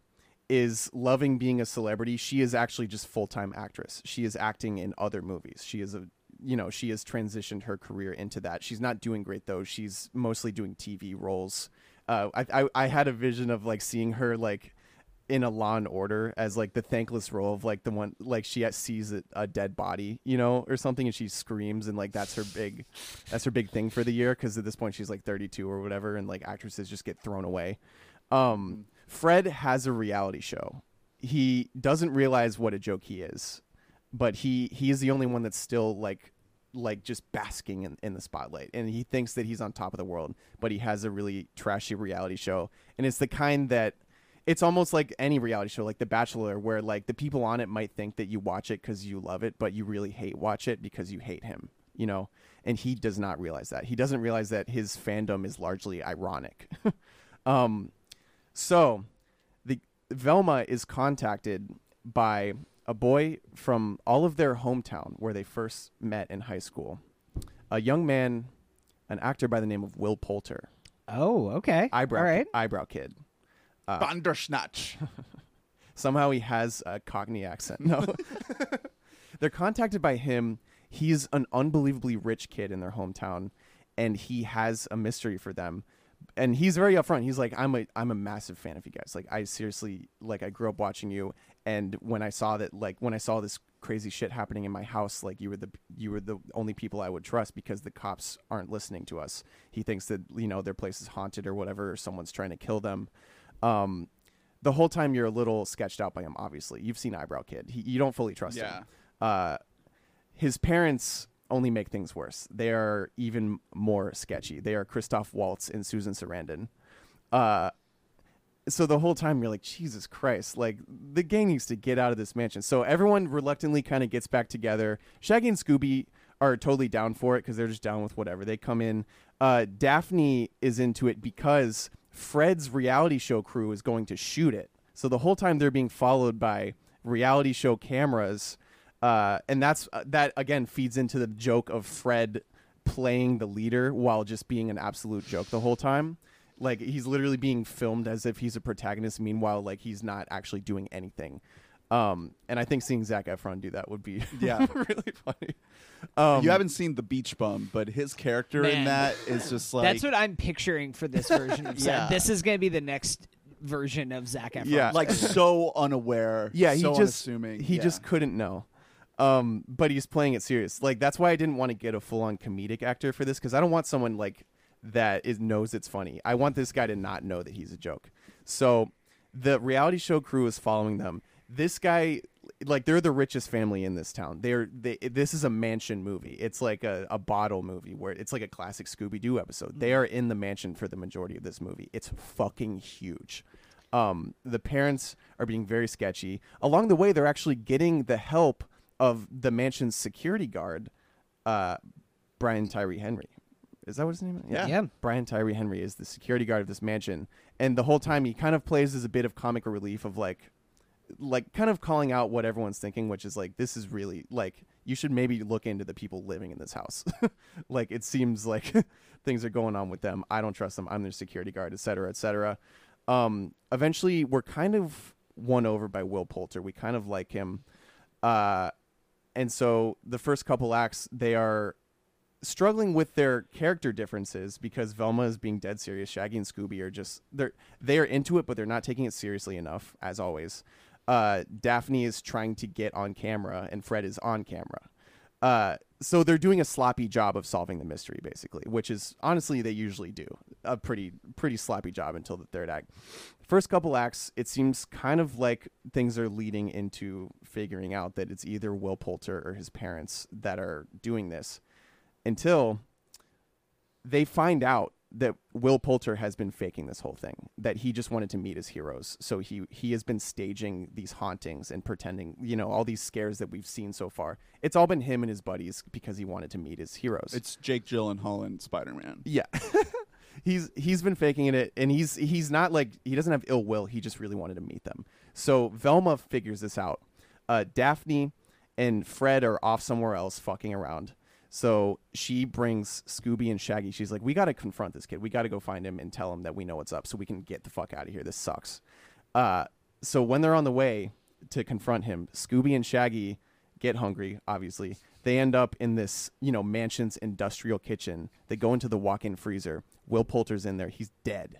is loving being a celebrity. She is actually just full time actress. She is acting in other movies. She is a you know she has transitioned her career into that. She's not doing great though. She's mostly doing TV roles. Uh, I, I I had a vision of like seeing her like in a Law and Order as like the thankless role of like the one like she sees a, a dead body, you know, or something, and she screams and like that's her big, that's her big thing for the year because at this point she's like 32 or whatever, and like actresses just get thrown away. Um, Fred has a reality show. He doesn't realize what a joke he is, but he he is the only one that's still like like just basking in, in the spotlight. And he thinks that he's on top of the world but he has a really trashy reality show. And it's the kind that it's almost like any reality show like the bachelor where like the people on it might think that you watch it because you love it but you really hate watch it because you hate him you know? And he does not realize that. He doesn't realize that his fandom is largely ironic. Um so the velma is contacted by a boy from all of their hometown where they first met in high school a young man an actor by the name of will poulter Oh, okay. eyebrow All right. eyebrow kid uh, Bandersnatch. Somehow he has a Cockney accent. No. They're contacted by him. He's an unbelievably rich kid in their hometown, and he has a mystery for them. And he's very upfront. He's like, I'm a I'm a massive fan of you guys. Like I seriously like I grew up watching you and when I saw that like when I saw this crazy shit happening in my house, like you were the you were the only people I would trust because the cops aren't listening to us. He thinks that, you know, their place is haunted or whatever, or someone's trying to kill them. Um the whole time you're a little sketched out by him. Obviously, you've seen Eyebrow Kid. He, you don't fully trust Yeah. him. Uh, his parents only make things worse. They are even more sketchy. They are Christoph Waltz and Susan Sarandon. Uh, so the whole time you're like, Jesus Christ, like the gang needs to get out of this mansion. So everyone reluctantly kind of gets back together. Shaggy and Scooby are totally down for it because they're just down with whatever. They come in. Uh, Daphne is into it because Fred's reality show crew is going to shoot it. So the whole time they're being followed by reality show cameras, uh, and that's uh, that again feeds into the joke of Fred playing the leader while just being an absolute joke the whole time. Like he's literally being filmed as if he's a protagonist. Meanwhile, like he's not actually doing anything. Um, and I think seeing Zac Efron do that would be Yeah. really funny. Um, you haven't seen the Beach Bum, but his character in that is just like That's what I'm picturing for this version of Yeah. Zac. This is going to be the next version of Zac Efron. Yeah. like so unaware. Yeah, he so just unassuming. he Yeah. just couldn't know. Um, but he's playing it serious. Like that's why I didn't want to get a full on comedic actor for this because I don't want someone like that is knows it's funny. I want this guy to not know that he's a joke. So the reality show crew is following them. This guy, like, they're the richest family in this town. They're they. This is a mansion movie. It's like a, a bottle movie where it's like a classic Scooby Doo episode. They are in the mansion for the majority of this movie. It's fucking huge. Um, the parents are being very sketchy. Along the way, they're actually getting the help of the mansion's security guard, uh, Brian Tyree Henry. Is that what his name is? Yeah. Yeah. Brian Tyree Henry is the security guard of this mansion, and the whole time he kind of plays as a bit of comic relief of like, like kind of calling out what everyone's thinking, which is like this is really like you should maybe look into the people living in this house. like it seems like things are going on with them. I don't trust them. I'm their security guard, et cetera, et cetera. Um, eventually, we're kind of won over by Will Poulter. We kind of like him, uh, and so the first couple acts they are struggling with their character differences because Velma is being dead serious. Shaggy and Scooby are just they're they are into it, but they're not taking it seriously enough, as always. Uh, Daphne is trying to get on camera, and Fred is on camera. Uh, so they're doing a sloppy job of solving the mystery, basically, which is honestly they usually do a pretty pretty sloppy job until the third act. First couple acts, it seems kind of like things are leading into figuring out that it's either Will Poulter or his parents that are doing this until they find out that Will Poulter has been faking this whole thing. That he just wanted to meet his heroes. So he he has been staging these hauntings and pretending, you know, all these scares that we've seen so far. It's all been him and his buddies because he wanted to meet his heroes. It's Jake Gyllenhaal and Spider Man. yeah. he's he's been faking it and he's he's not like he doesn't have ill will, he just really wanted to meet them. So Velma figures this out. Uh Daphne and Fred are off somewhere else fucking around. So she brings Scooby and Shaggy. She's like, "We got to confront this kid. We got to go find him and tell him that we know what's up, so we can get the fuck out of here. This sucks." Uh, so when they're on the way to confront him, Scooby and Shaggy get hungry. Obviously, they end up in this, you know, mansion's industrial kitchen. They go into the walk-in freezer. Will Poulter's in there. He's dead.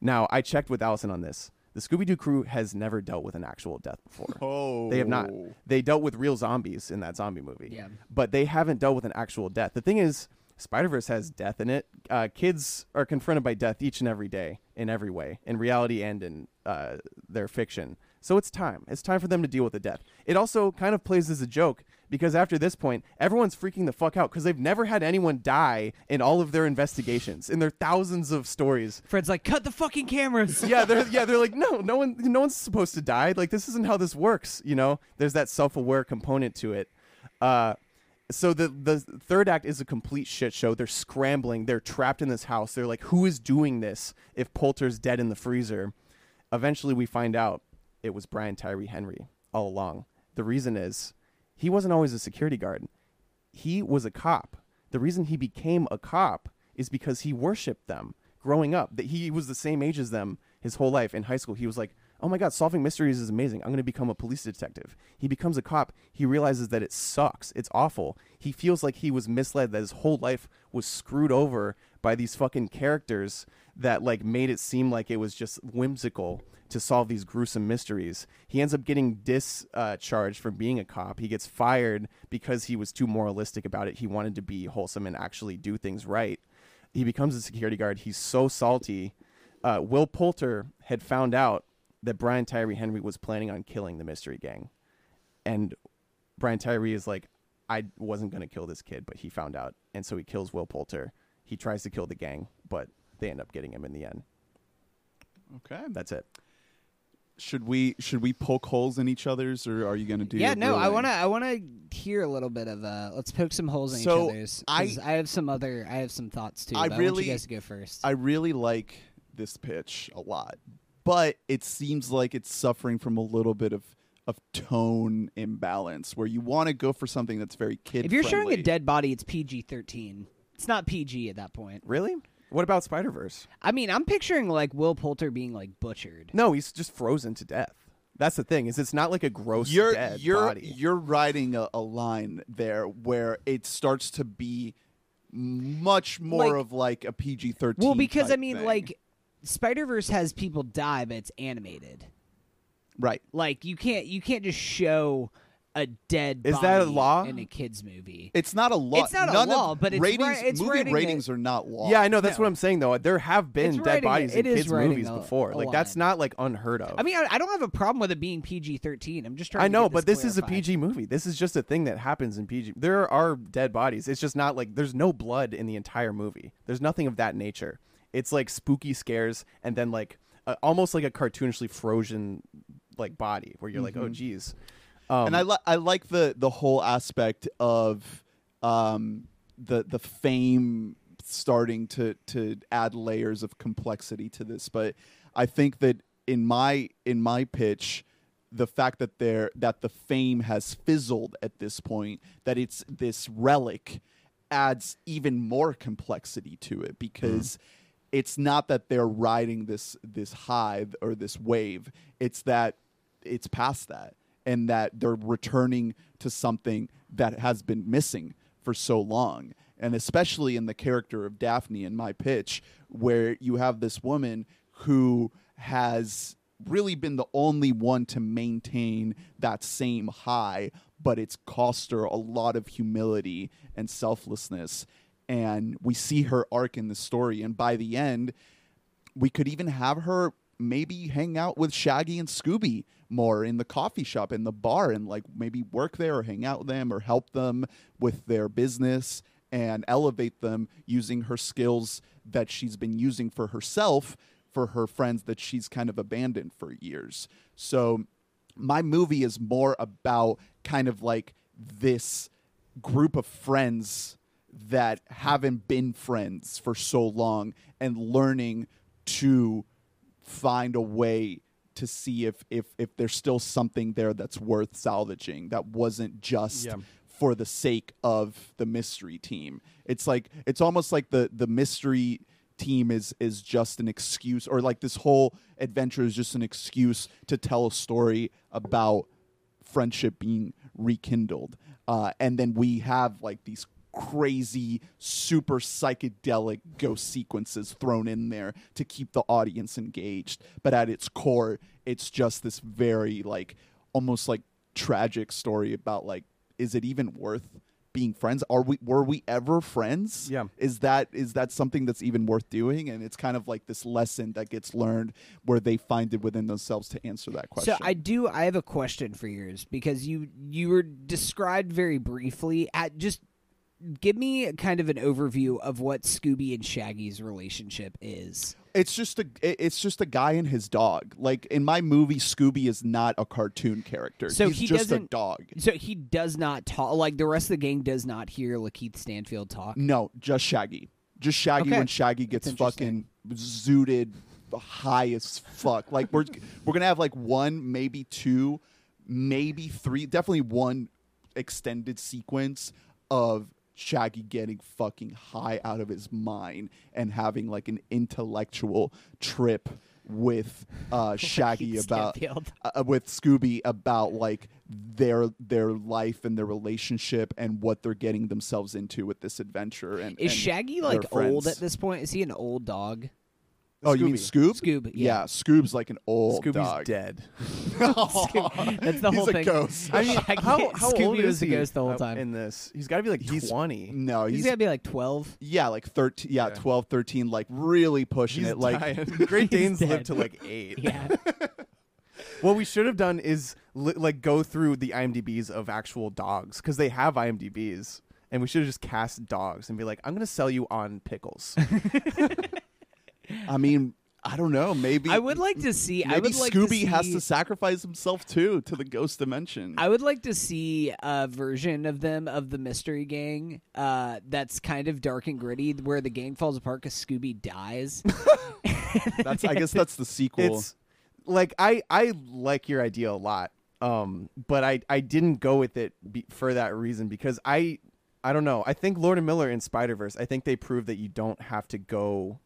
Now I checked with Allison on this. The Scooby Doo crew has never dealt with an actual death before. Oh, They have not. They dealt with real zombies in that zombie movie. Yeah. But they haven't dealt with an actual death. The thing is, Spider Verse has death in it. Uh, kids are confronted by death each and every day in every way, in reality and in uh, their fiction. So it's time. It's time for them to deal with the death. It also kind of plays as a joke because after this point, everyone's freaking the fuck out because they've never had anyone die in all of their investigations, in their thousands of stories Fred's like, cut the fucking cameras. yeah, they're yeah, they're like, no, no one, no one's supposed to die. Like this isn't how this works. You know, there's that self-aware component to it. Uh, so the the third act is a complete shit show. They're scrambling. They're trapped in this house. They're like, who is doing this? If Poulter's dead in the freezer, eventually we find out it was Brian Tyree Henry all along. The reason is he wasn't always a security guard. He was a cop. The reason he became a cop is because he worshipped them growing up. That he was the same age as them his whole life. In high school, he was like, "Oh my god, solving mysteries is amazing. I'm going to become a police detective." He becomes a cop. He realizes that it sucks. It's awful. He feels like he was misled that his whole life was screwed over by these fucking characters that like made it seem like it was just whimsical to solve these gruesome mysteries. He ends up getting discharged from being a cop. He gets fired because he was too moralistic about it. He wanted to be wholesome and actually do things right. He becomes a security guard. He's so salty. Uh, Will Poulter had found out that Brian Tyree Henry was planning on killing the mystery gang. And Brian Tyree is like, I wasn't going to kill this kid, but he found out. And so he kills Will Poulter. He tries to kill the gang, but they end up getting him in the end. Okay. That's it. Should we should we poke holes in each other's, or are you going to do? yeah, your no, I want to. I want to hear a little bit of. uh Let's poke some holes in So, each other's. I- I have some other. I have some thoughts too. I but I want really- you guys to go first. I really like this pitch a lot, but it seems like it's suffering from a little bit of of tone imbalance, where you want to go for something that's very kid. if you're showing a friendly. dead body, it's PG thirteen. It's not PG at that point. Really? What about Spider Verse? I mean, I'm picturing like Will Poulter being like butchered. No, he's just frozen to death. That's the thing. Is it's not like a gross you're dead you're body. you're riding a, a line there where it starts to be much more Like- of like a PG thirteen. Well, because I mean, like Spider Verse has people die, but it's animated. right. Like you can't you can't just show a dead. Is that a law? in a kids movie? It's not a law. It's not a law, but it's ratings. ri- it's movie writing a- ratings are not law. yeah, I know. That's No. what I'm saying, though. There have been It's dead bodies it in kids' movies a- before. a like that's not like unheard of. I mean, I, I don't have a problem with it being PG thirteen. I'm just trying. I to know, get but this is a. PG movie. This is just a thing that happens in PG. There are dead bodies. It's just not like there's no blood in the entire movie. There's nothing of that nature. It's like spooky scares and then like uh, almost like a cartoonishly frozen like body where you're like, oh Mhm. geez. Um, and I li- I like the the whole aspect of um the the fame starting to to add layers of complexity to this. But I think that in my in my pitch the fact that there that the fame has fizzled at this point that it's this relic adds even more complexity to it because it's not that they're riding this this high or this wave. It's that it's past that and that they're returning to something that has been missing for so long. And especially in the character of Daphne in my pitch where you have this woman who has really been the only one to maintain that same high but it's cost her a lot of humility and selflessness. And we see her arc in the story. And by the end we could even have her maybe hang out with Shaggy and Scooby more in the coffee shop in the bar and like maybe work there or hang out with them or help them with their business and elevate them using her skills that she's been using for herself for her friends that she's kind of abandoned for years. So my movie is more about kind of like this group of friends that haven't been friends for so long and learning to find a way to see if if if there's still something there that's worth salvaging that wasn't just Yeah. for the sake of the mystery team. It's like it's almost like the the mystery team is is just an excuse or like this whole adventure is just an excuse to tell a story about friendship being rekindled. Uh, and then we have like these crazy, super psychedelic ghost sequences thrown in there to keep the audience engaged. But at its core, it's just this very like almost like tragic story about like, is it even worth being friends? Are we were we ever friends? Yeah. Is that is that something that's even worth doing? And it's kind of like this lesson that gets learned where they find it within themselves to answer that question. So I do. I have a question for yours because you you were described very briefly. At just give me kind of an overview of what Scooby and Shaggy's relationship is. It's just a it's just a guy and his dog. Like in my movie, Scooby is not a cartoon character. So He's he just a dog. So he does not talk. Like the rest of the gang does not hear Lakeith Stanfield talk. No, just Shaggy. Just Shaggy Okay. when Shaggy gets fucking zooted high as fuck. Like we're we're gonna have like one, maybe two, maybe three, definitely one extended sequence of Shaggy getting fucking high out of his mind and having like an intellectual trip with uh, Shaggy about Stanfield. uh, with Scooby about like their their life and their relationship and what they're getting themselves into with this adventure. And Is and Shaggy like old at this point? Is he an old dog? Oh, you mean Scoob? Scoob, yeah. Scoob's like an old Scooby's dog. dead. That's the He's whole a thing. ghost. I mean, how, how Scooby old was is the he ghost the whole uh, time. in this? He's got to be like He's- 20. No, He's he's, gotta be like twelve. yeah, like 13, yeah, Yeah. 12, 13, like really pushing He's it. Like dying. Great Danes dead. live to like eight. Yeah. What we should have done is li- like go through the IMDb's of actual dogs because they have IMDb's, and we should have just cast dogs and be like, "I'm gonna sell you on pickles." I mean, I don't know. Maybe I would like to see. I maybe would like Scooby to has to sacrifice himself too to the ghost dimension. I would like to see a version of them of the mystery gang uh, that's kind of dark and gritty, where the gang falls apart because Scooby dies. that's I guess that's the sequel. it's like I I like your idea a lot, um, but I I didn't go with it be, for that reason because I I don't know. I think Lord and Miller in Spider Verse. I think they prove that you don't have to go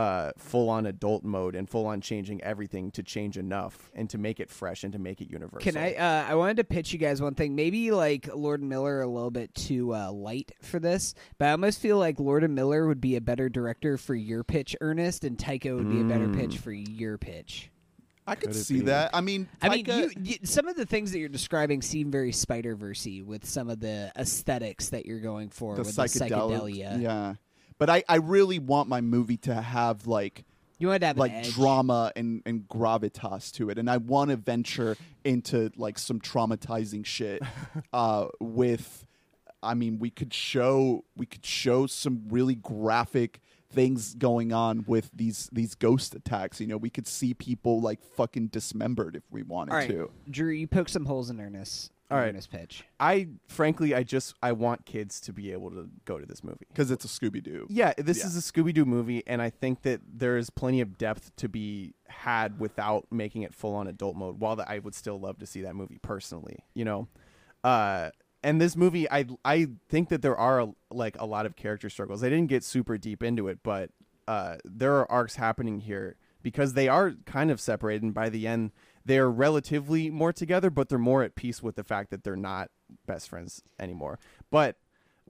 uh full on adult mode and full on changing everything to change enough and to make it fresh and to make it universal. Can I? Uh, I wanted to pitch you guys one thing. Maybe like Lord and Miller a little bit too uh, light for this, but I almost feel like Lord and Miller would be a better director for your pitch, Ernest, and Taika would be a better pitch for your pitch. I could Could see be? that. I mean, I mean, you, you, some of the things that you're describing seem very Spider Versey with some of the aesthetics that you're going for the with psychedelic, the psychedelia. Yeah, but I I really want my movie to have like You want to have like drama and, and gravitas to it. And I want to venture into like some traumatizing shit uh, with I mean we could show we could show some really graphic things going on with these these ghost attacks. You know, we could see people like fucking dismembered if we wanted All right, to. Drew, you poke some holes in Ernest. All right. Ernest pitch. I frankly, I just I want kids to be able to go to this movie. Because it's a Scooby Doo. Yeah, this Yeah. is a Scooby Doo movie, and I think that there is plenty of depth to be had without making it full on adult mode. While that I would still love to see that movie personally, you know. Uh, and this movie, I I think that there are like a lot of character struggles. I didn't get super deep into it, but uh, there are arcs happening here because they are kind of separated. And by the end, they are relatively more together, but they're more at peace with the fact that they're not best friends anymore. But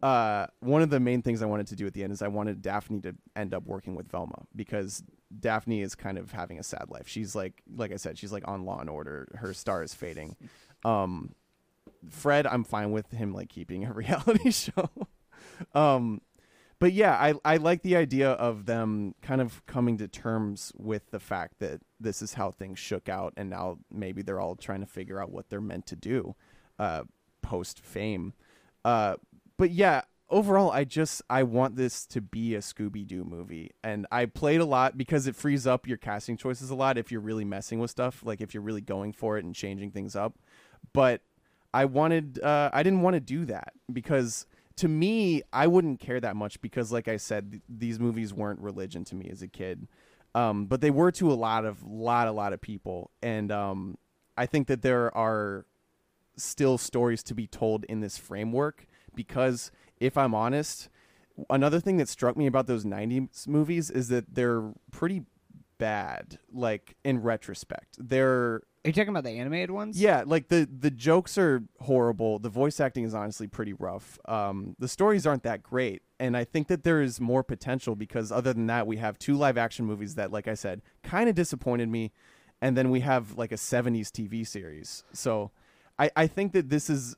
uh, one of the main things I wanted to do at the end is I wanted Daphne to end up working with Velma because Daphne is kind of having a sad life. She's like, like I said, she's like on Law and Order. Her star is fading. Um, Fred, I'm fine with him like keeping a reality show. um, but yeah, I I like the idea of them kind of coming to terms with the fact that this is how things shook out, and now maybe they're all trying to figure out what they're meant to do, uh, post fame. Uh, but yeah, overall, I just I want this to be a Scooby Doo movie, and I played a lot because it frees up your casting choices a lot if you're really messing with stuff, like if you're really going for it and changing things up. But I wanted uh, I didn't want to do that because to me I wouldn't care that much because like I said th- these movies weren't religion to me as a kid. Um, but they were to a lot of lot a lot of people and um, I think that there are still stories to be told in this framework because if I'm honest another thing that struck me about those 90s movies is that they're pretty bad like in retrospect. They're Are you talking about the animated ones? yeah, like the the jokes are horrible. The voice acting is honestly pretty rough. Um, the stories aren't that great, and I think that there is more potential because other than that, we have two live action movies that, like I said, kind of disappointed me, and then we have like a '70s TV series. So, I I think that this is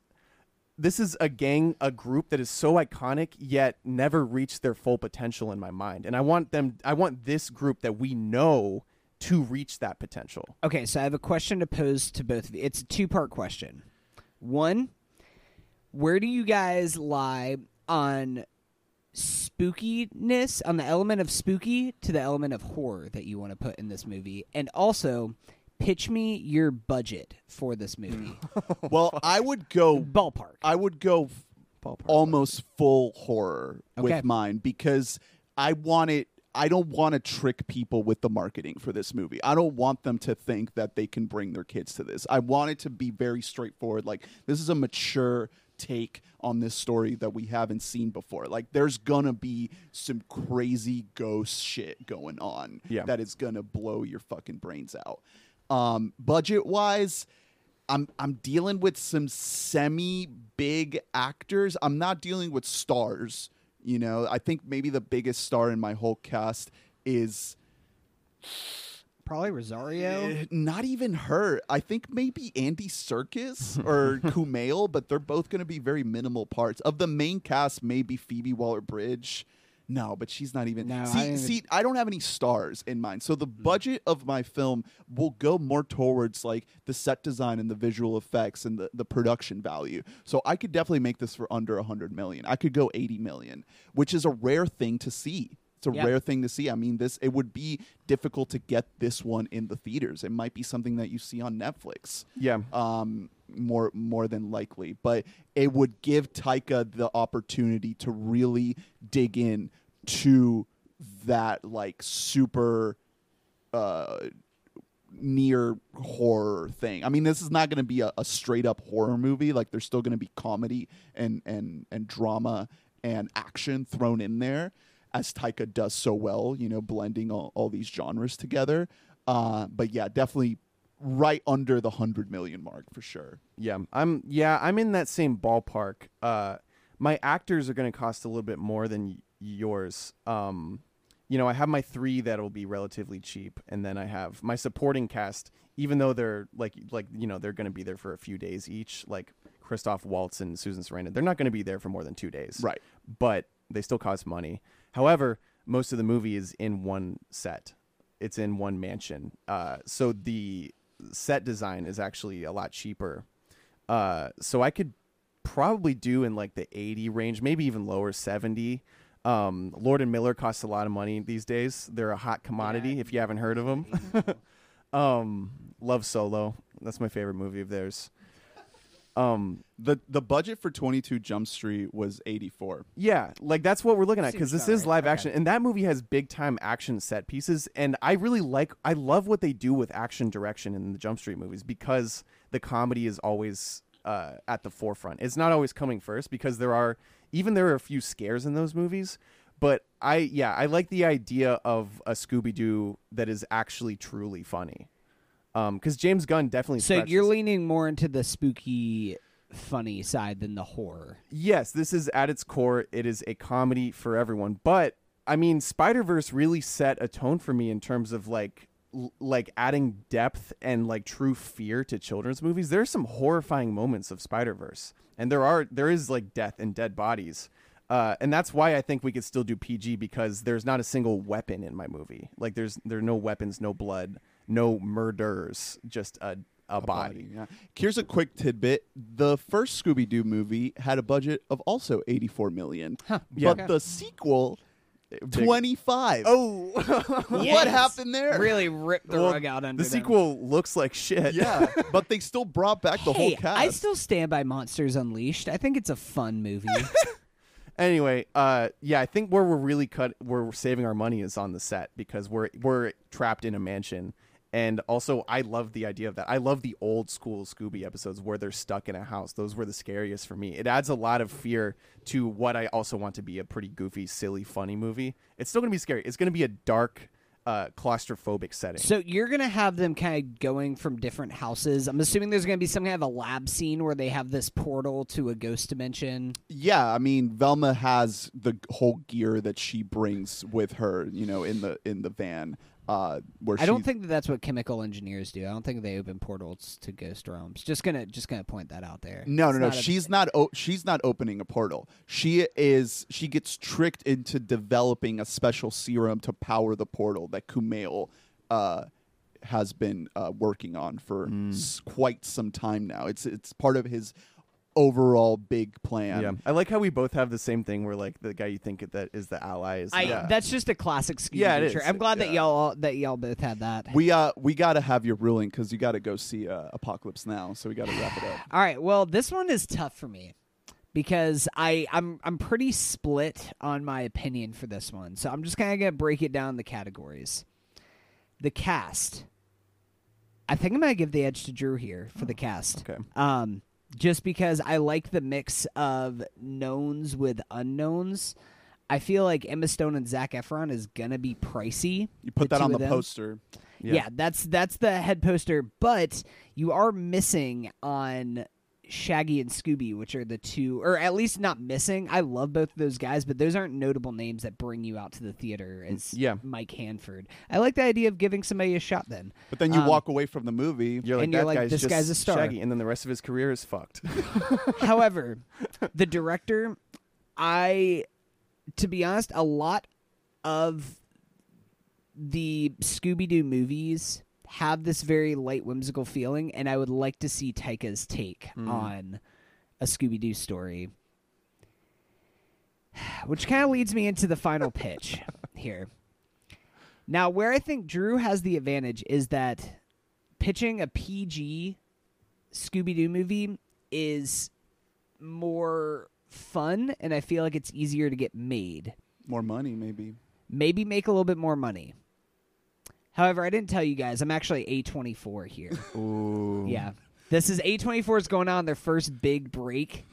this is a gang, a group that is so iconic yet never reached their full potential in my mind, and I want them. I want this group that we know to reach that potential. Okay, so I have a question to pose to both of you. It's a two part question. One, where do you guys lie on spookiness, on the element of spooky to the element of horror that you want to put in this movie? And also, pitch me your budget for this movie. Well, I would go. Ballpark. I would go Ballpark. almost full horror Okay. with mine because I want it. I don't want to trick people with the marketing for this movie. I don't want them to think that they can bring their kids to this. I want it to be very straightforward. Like this is a mature take on this story that we haven't seen before. Like there's gonna be some crazy ghost shit going on Yeah. that is gonna blow your fucking brains out. Um, budget wise, I'm I'm dealing with some semi big actors. I'm not dealing with stars. You know, I think maybe the biggest star in my whole cast is Probably Rosario. eh, not even her. I think maybe Andy Serkis or Kumail, but they're both going to be very minimal parts. Of the main cast, maybe Phoebe Waller Bridge. No, but she's not even. No, see, even- see, I don't have any stars in mind. So the mm. budget of my film will go more towards like the set design and the visual effects and the, the production value. So I could definitely make this for under a hundred million. I could go eighty million, which is a rare thing to see. It's a Yeah. rare thing to see. I mean, this it would be difficult to get this one in the theaters. It might be something that you see on Netflix Yeah. um, more more than likely. But it would give Taika the opportunity to really dig in to that like super uh, near horror thing. I mean, this is not going to be a, a straight up horror movie. Like, there's still going to be comedy and and and drama and action thrown in there, as Taika does so well. You know, blending all, all these genres together. Uh, but yeah, definitely right under the hundred million mark for sure. Yeah, I'm. Yeah, I'm in that same ballpark. Uh, my actors are going to cost a little bit more than yours. Um, you know, I have my three that'll be relatively cheap, and then I have my supporting cast. Even though they're like, like you know, they're going to be there for a few days each. Like Christoph Waltz and Susan Sarandon, they're not going to be there for more than two days. Right. But they still cost money. However, most of the movie is in one set. It's in one mansion. Uh, so the set design is actually a lot cheaper. Uh, so I could probably do in like the 80 range, maybe even lower 70. Um, Lord and Miller costs a lot of money these days. They're a hot commodity. Yeah. if you haven't heard of them, um, love Solo. That's my favorite movie of theirs. Um, The the budget for 22 Jump Street was 84. Yeah, like that's what we're looking at because this about is right. live Okay. action, and that movie has big time action set pieces, and I really like, I love what they do with action direction in the Jump Street movies because the comedy is always uh, at the forefront. It's not always coming first because there are even there are a few scares in those movies, but I yeah I like the idea of a Scooby Doo that is actually truly funny, because James Gunn definitely So stretches- you're leaning more into the spooky, funny side than the horror. yes, this is at its core, it is a comedy for everyone. But I mean, Spider Verse really set a tone for me in terms of like, l- like adding depth and like true fear to children's movies. There are some horrifying moments of Spider Verse, and there are there is like death and dead bodies. Uh, and that's why I think we could still do PG because there's not a single weapon in my movie. Like there's there are no weapons, no blood, no murders, just a a, body. Yeah. Here's a quick tidbit: the first Scooby Doo movie had a budget of also 84 million, but Yeah. the sequel, 25. Oh, what Yes. happened there? Really ripped the Well, rug out under the them. sequel looks like shit. Yeah, but they still brought back the whole cast. I still stand by Monsters Unleashed. I think it's a fun movie. Anyway, uh, yeah, I think where we're really cut, where we're saving our money is on the set because we're we're trapped in a mansion, and also I love the idea of that. I love the old school Scooby episodes where they're stuck in a house. Those were the scariest for me. It adds a lot of fear to what I also want to be a pretty goofy, silly, funny movie. It's still gonna be scary. It's gonna be a dark, uh, claustrophobic setting. so you're gonna have them kind of going from different houses. I'm assuming there's gonna be some kind of a lab scene where they have this portal to a ghost dimension. yeah, I mean, Velma has the whole gear that she brings with her, you know, in the in the van. Uh, where I don't think that that's what chemical engineers do. I don't think they open portals to ghost realms. Just gonna just gonna point that out there. No, It's no, no. not a- she's not. O- she's not opening a portal. She is. She gets tricked into developing a special serum to power the portal that Kumail uh, has been uh, working on for s- quite some time now. It's it's part of his overall big plan. yeah, I like how we both have the same thing. Where like the guy you think that is the ally is. I, the- That's just a classic Scooby Yeah, it Doo. is. I'm glad that y'all that y'all both had that. We uh we got to have your ruling because you got to go see uh, Apocalypse Now. So we got to wrap it up. All right. Well, this one is tough for me because I I'm I'm pretty split on my opinion for this one. So I'm just kind of gonna break it down the categories. The cast. I think I'm gonna give the edge to Drew here for the cast. okay. Um, just because I like the mix of knowns with unknowns. I feel like Emma Stone and Zac Efron is gonna be pricey. You put that on the them. poster. Yeah. that's that's the head poster, but you are missing on Shaggy and Scooby, which are the two, or at least not missing. I love both of those guys, but those aren't notable names that bring you out to the theater as yeah. Mike Hanford. I like the idea of giving somebody a shot then. But then you Um, walk away from the movie. You're like And you're that like, guy's this just guy's a star. Shaggy, and then the rest of his career is fucked. However, the director, I, to be honest, a lot of the Scooby Doo movies have this very light, whimsical feeling, and I would like to see Taika's take hmm. on a Scooby Doo story. Which kind of leads me into the final pitch here. Now, where I think Drew has the advantage is that pitching a PG Scooby Doo movie is more fun, and I feel like it's easier to get made. More money, maybe. Maybe make a little bit more money. However, I didn't tell you guys, I'm actually A24 here. Ooh. yeah. This is A24 is going on their first big break.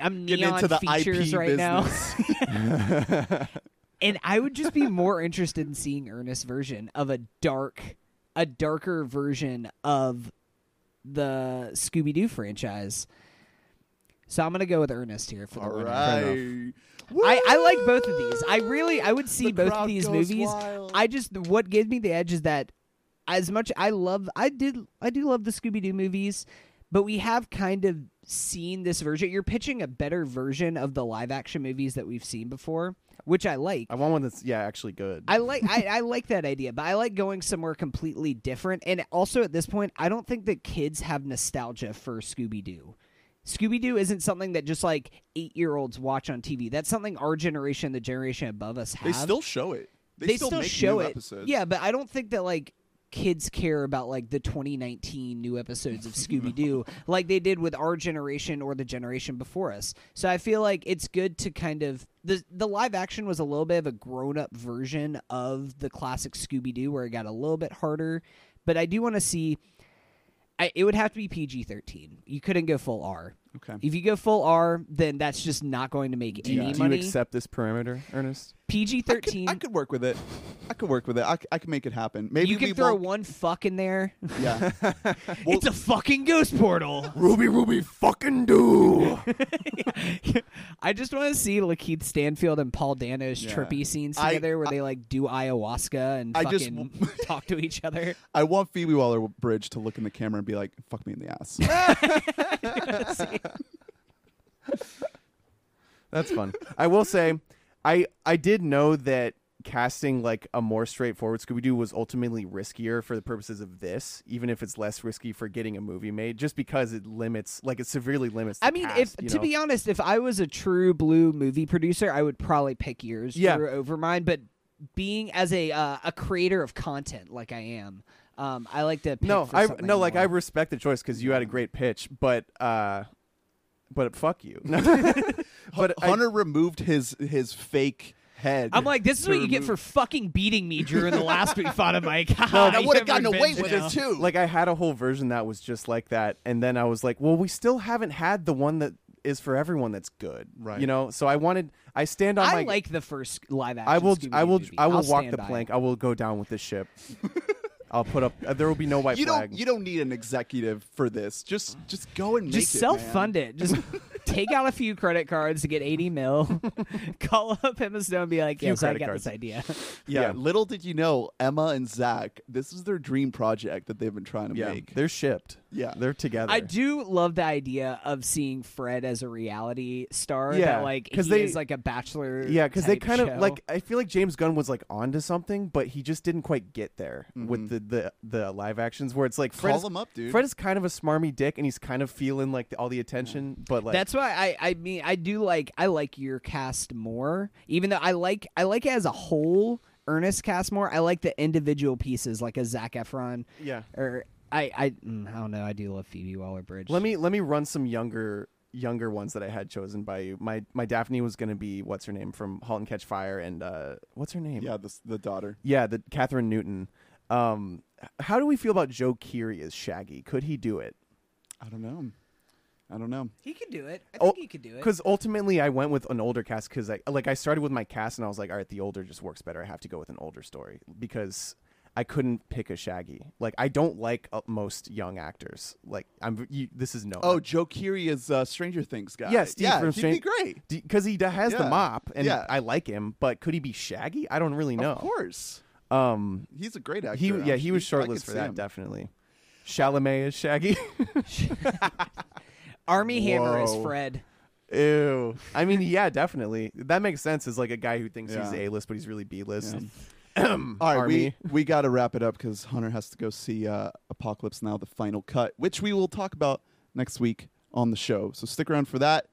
I'm Getting neon into the features IP right now. and I would just be more interested in seeing Ernest's version of a dark, a darker version of the Scooby Doo franchise. So I'm gonna go with Ernest here for the All winner. right. I, I like both of these. I really I would see The both of crowd these goes movies. wild. I just what gave me the edge is that as much I love I did I do love the Scooby Doo movies, but we have kind of seen this version. You're pitching a better version of the live action movies that we've seen before, which I like. I want one that's yeah actually good. I like I, I like that idea, but I like going somewhere completely different. And also at this point, I don't think that kids have nostalgia for Scooby Doo. Scooby Doo isn't something that just like eight year olds watch on TV. That's something our generation, the generation above us, have. They still show it. They, They still, still make show new it. Episodes. Yeah, but I don't think that like kids care about like the 2019 new episodes of Scooby Doo like they did with our generation or the generation before us. So I feel like it's good to kind of the the live action was a little bit of a grown up version of the classic Scooby Doo where it got a little bit harder, but I do want to see. I, it would have to be PG 13. You couldn't go full R. Okay. If you go full R, then that's just not going to make Do you, any do you accept this parameter, Ernest? PG I could, 13. I could work with it. I could work with it. I, I could make it happen. Maybe you we can throw won't- one fuck in there. Yeah. it's a fucking ghost portal. Ruby, Ruby, fucking do. I just want to see LaKeith Stanfield and Paul Dano's Yeah. trippy scenes I- together where I- they like do ayahuasca and I just fucking w- talk to each other. I want Phoebe Waller Bridge to look in the camera and be like, "Fuck me in the ass." That's fun. I will say, I I did know that casting like a more straightforward Scooby Doo was ultimately riskier for the purposes of this, even if it's less risky for getting a movie made, just because it limits, like it severely limits. The I mean, cast, if to know? be honest, if I was a true blue movie producer, I would probably pick yours Yeah. over mine. But being as a uh, a creator of content like I am, um, I like to pick no, I no, like I respect the choice because you had a great pitch, but uh, but fuck you. but I- Hunter removed his his fake head. I'm like, this is to what you get for fucking beating me during the last we fought him, Mike. I would've gotten away with it it too. like I had a whole version that was just like that, and then I was like, well, we still haven't had the one that is for everyone that's good, Right. You know, so I wanted. I stand on I my. like the first live action. I will. Scooby-Doo I will. movie. I will I'll walk the plank. it. I will go down with the ship. I'll put up. Uh, there will be no white you flag. don't you don't need an executive for this. Just just go and make it. Just it, self man. fund it. Just take out a few credit cards to get 80 mil. Call up Emma Stone and be like, Few yes, I credit got cards. this idea. Yeah, Yeah. Little did you know, Emma and Zac. This is their dream project that they've been trying to yeah, make. they're shipped. Yeah. they're together. I do love the idea of seeing Fred as a reality star. Yeah, that, like 'cause he they- is like a bachelor. Yeah, because they type kind of like. I feel like James Gunn was like onto something, but he just didn't quite get there with Mhm. the, the the live actions. Where it's like Fred Call is, them up, dude. Fred is kind of a smarmy dick, and he's kind of feeling like the, all the attention. But like, That's why I, I mean I do like I like your cast more, even though I like I like it as a whole. Ernest cast more. I like the individual pieces, like a Zac Efron, yeah. or I I, mm, I don't know. I do love Phoebe Waller Bridge. Let me let me run some younger younger ones that I had chosen by you. My my Daphne was going to be what's her name from *Halt and Catch Fire* and uh, what's her name? yeah, the the daughter. yeah, the Kathryn Newton. Um, how do we feel about Joe Keery as Shaggy? Could he do it? I don't know. I don't know. He could do it. I Oh, think he could do it. Because ultimately, I went with an older cast because I like I started with my cast and I was like, all right, the older just works better. I have to go with an older story because I couldn't pick a Shaggy. Like I don't like uh, most young actors. Like I'm. You, this is no. Oh, Joe Keery is uh, Stranger Things guy. Yeah, Steve yeah, from he'd Stran- be great. because he d- has the mop and Yeah. I like him, but could he be Shaggy? I don't really know. Of course, Um, he's a great actor. he yeah he was I could shortlisted for that him. definitely. Chalamet is Shaggy. Armie Hammer is Whoa. Fred. Ew. I mean, yeah, definitely. That makes sense as like a guy who thinks he's Yeah. A list, but he's really B list. Yeah. All right, Armie. we we got to wrap it up because Hunter has to go see uh, Apocalypse Now: The Final Cut, which we will talk about next week on the show. So stick around for that.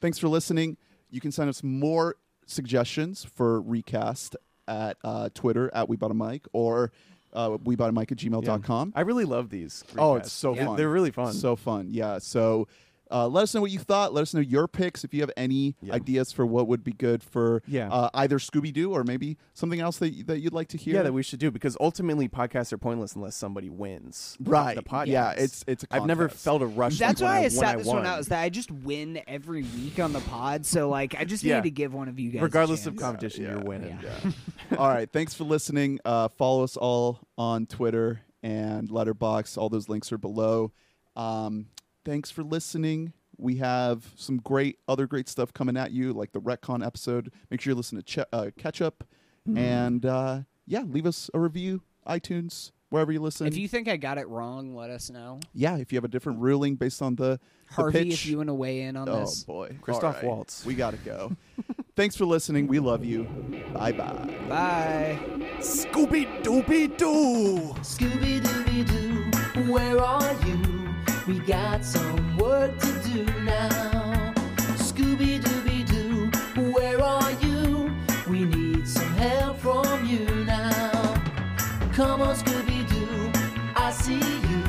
Thanks for listening. You can send us more suggestions for recast at uh, Twitter at We Bought a Mic or uh, We Bought a Mic at gmail.com. I really love these. Oh, recasts. it's so Yeah, fun. They're really fun. So fun. Yeah. So uh, let us know what you thought. Let us know your picks if you have any Yeah. ideas for what would be good for Yeah. uh, either Scooby Doo or maybe something else that, that you'd like to hear. yeah, that we should do because ultimately podcasts are pointless unless somebody wins. Right. The podcast. Yeah, it's it's a I've never felt a rush. That's why I, I, sat when this I one out. Is that I just win every week on the pod. So like, I just Yeah. need to give one of you guys, a Regardless of competition, Yeah, you're winning. yeah. all right. Thanks for listening. Uh, follow us all on Twitter and Letterboxd. All those links are below. Um, thanks for listening. We have some great other great stuff coming at you, like the retcon episode. Make sure you listen to Ch- uh, Catch Up, Mm-hmm. and uh, yeah, leave us a review, iTunes, wherever you listen. If you think I got it wrong, let us know. yeah, if you have a different ruling based on the, the Harvey, pitch. if you want to weigh in on oh this. Oh boy, Christoph All right. Waltz. We gotta go. thanks for listening. We love you. Bye bye. Bye. Scooby Dooby Doo. Scooby Dooby Doo, where are you? We got some work to do now. Scooby Dooby Doo, where are you? We need some help from you now. Come on, Scooby Doo, I see you.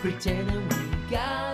Pretending we got.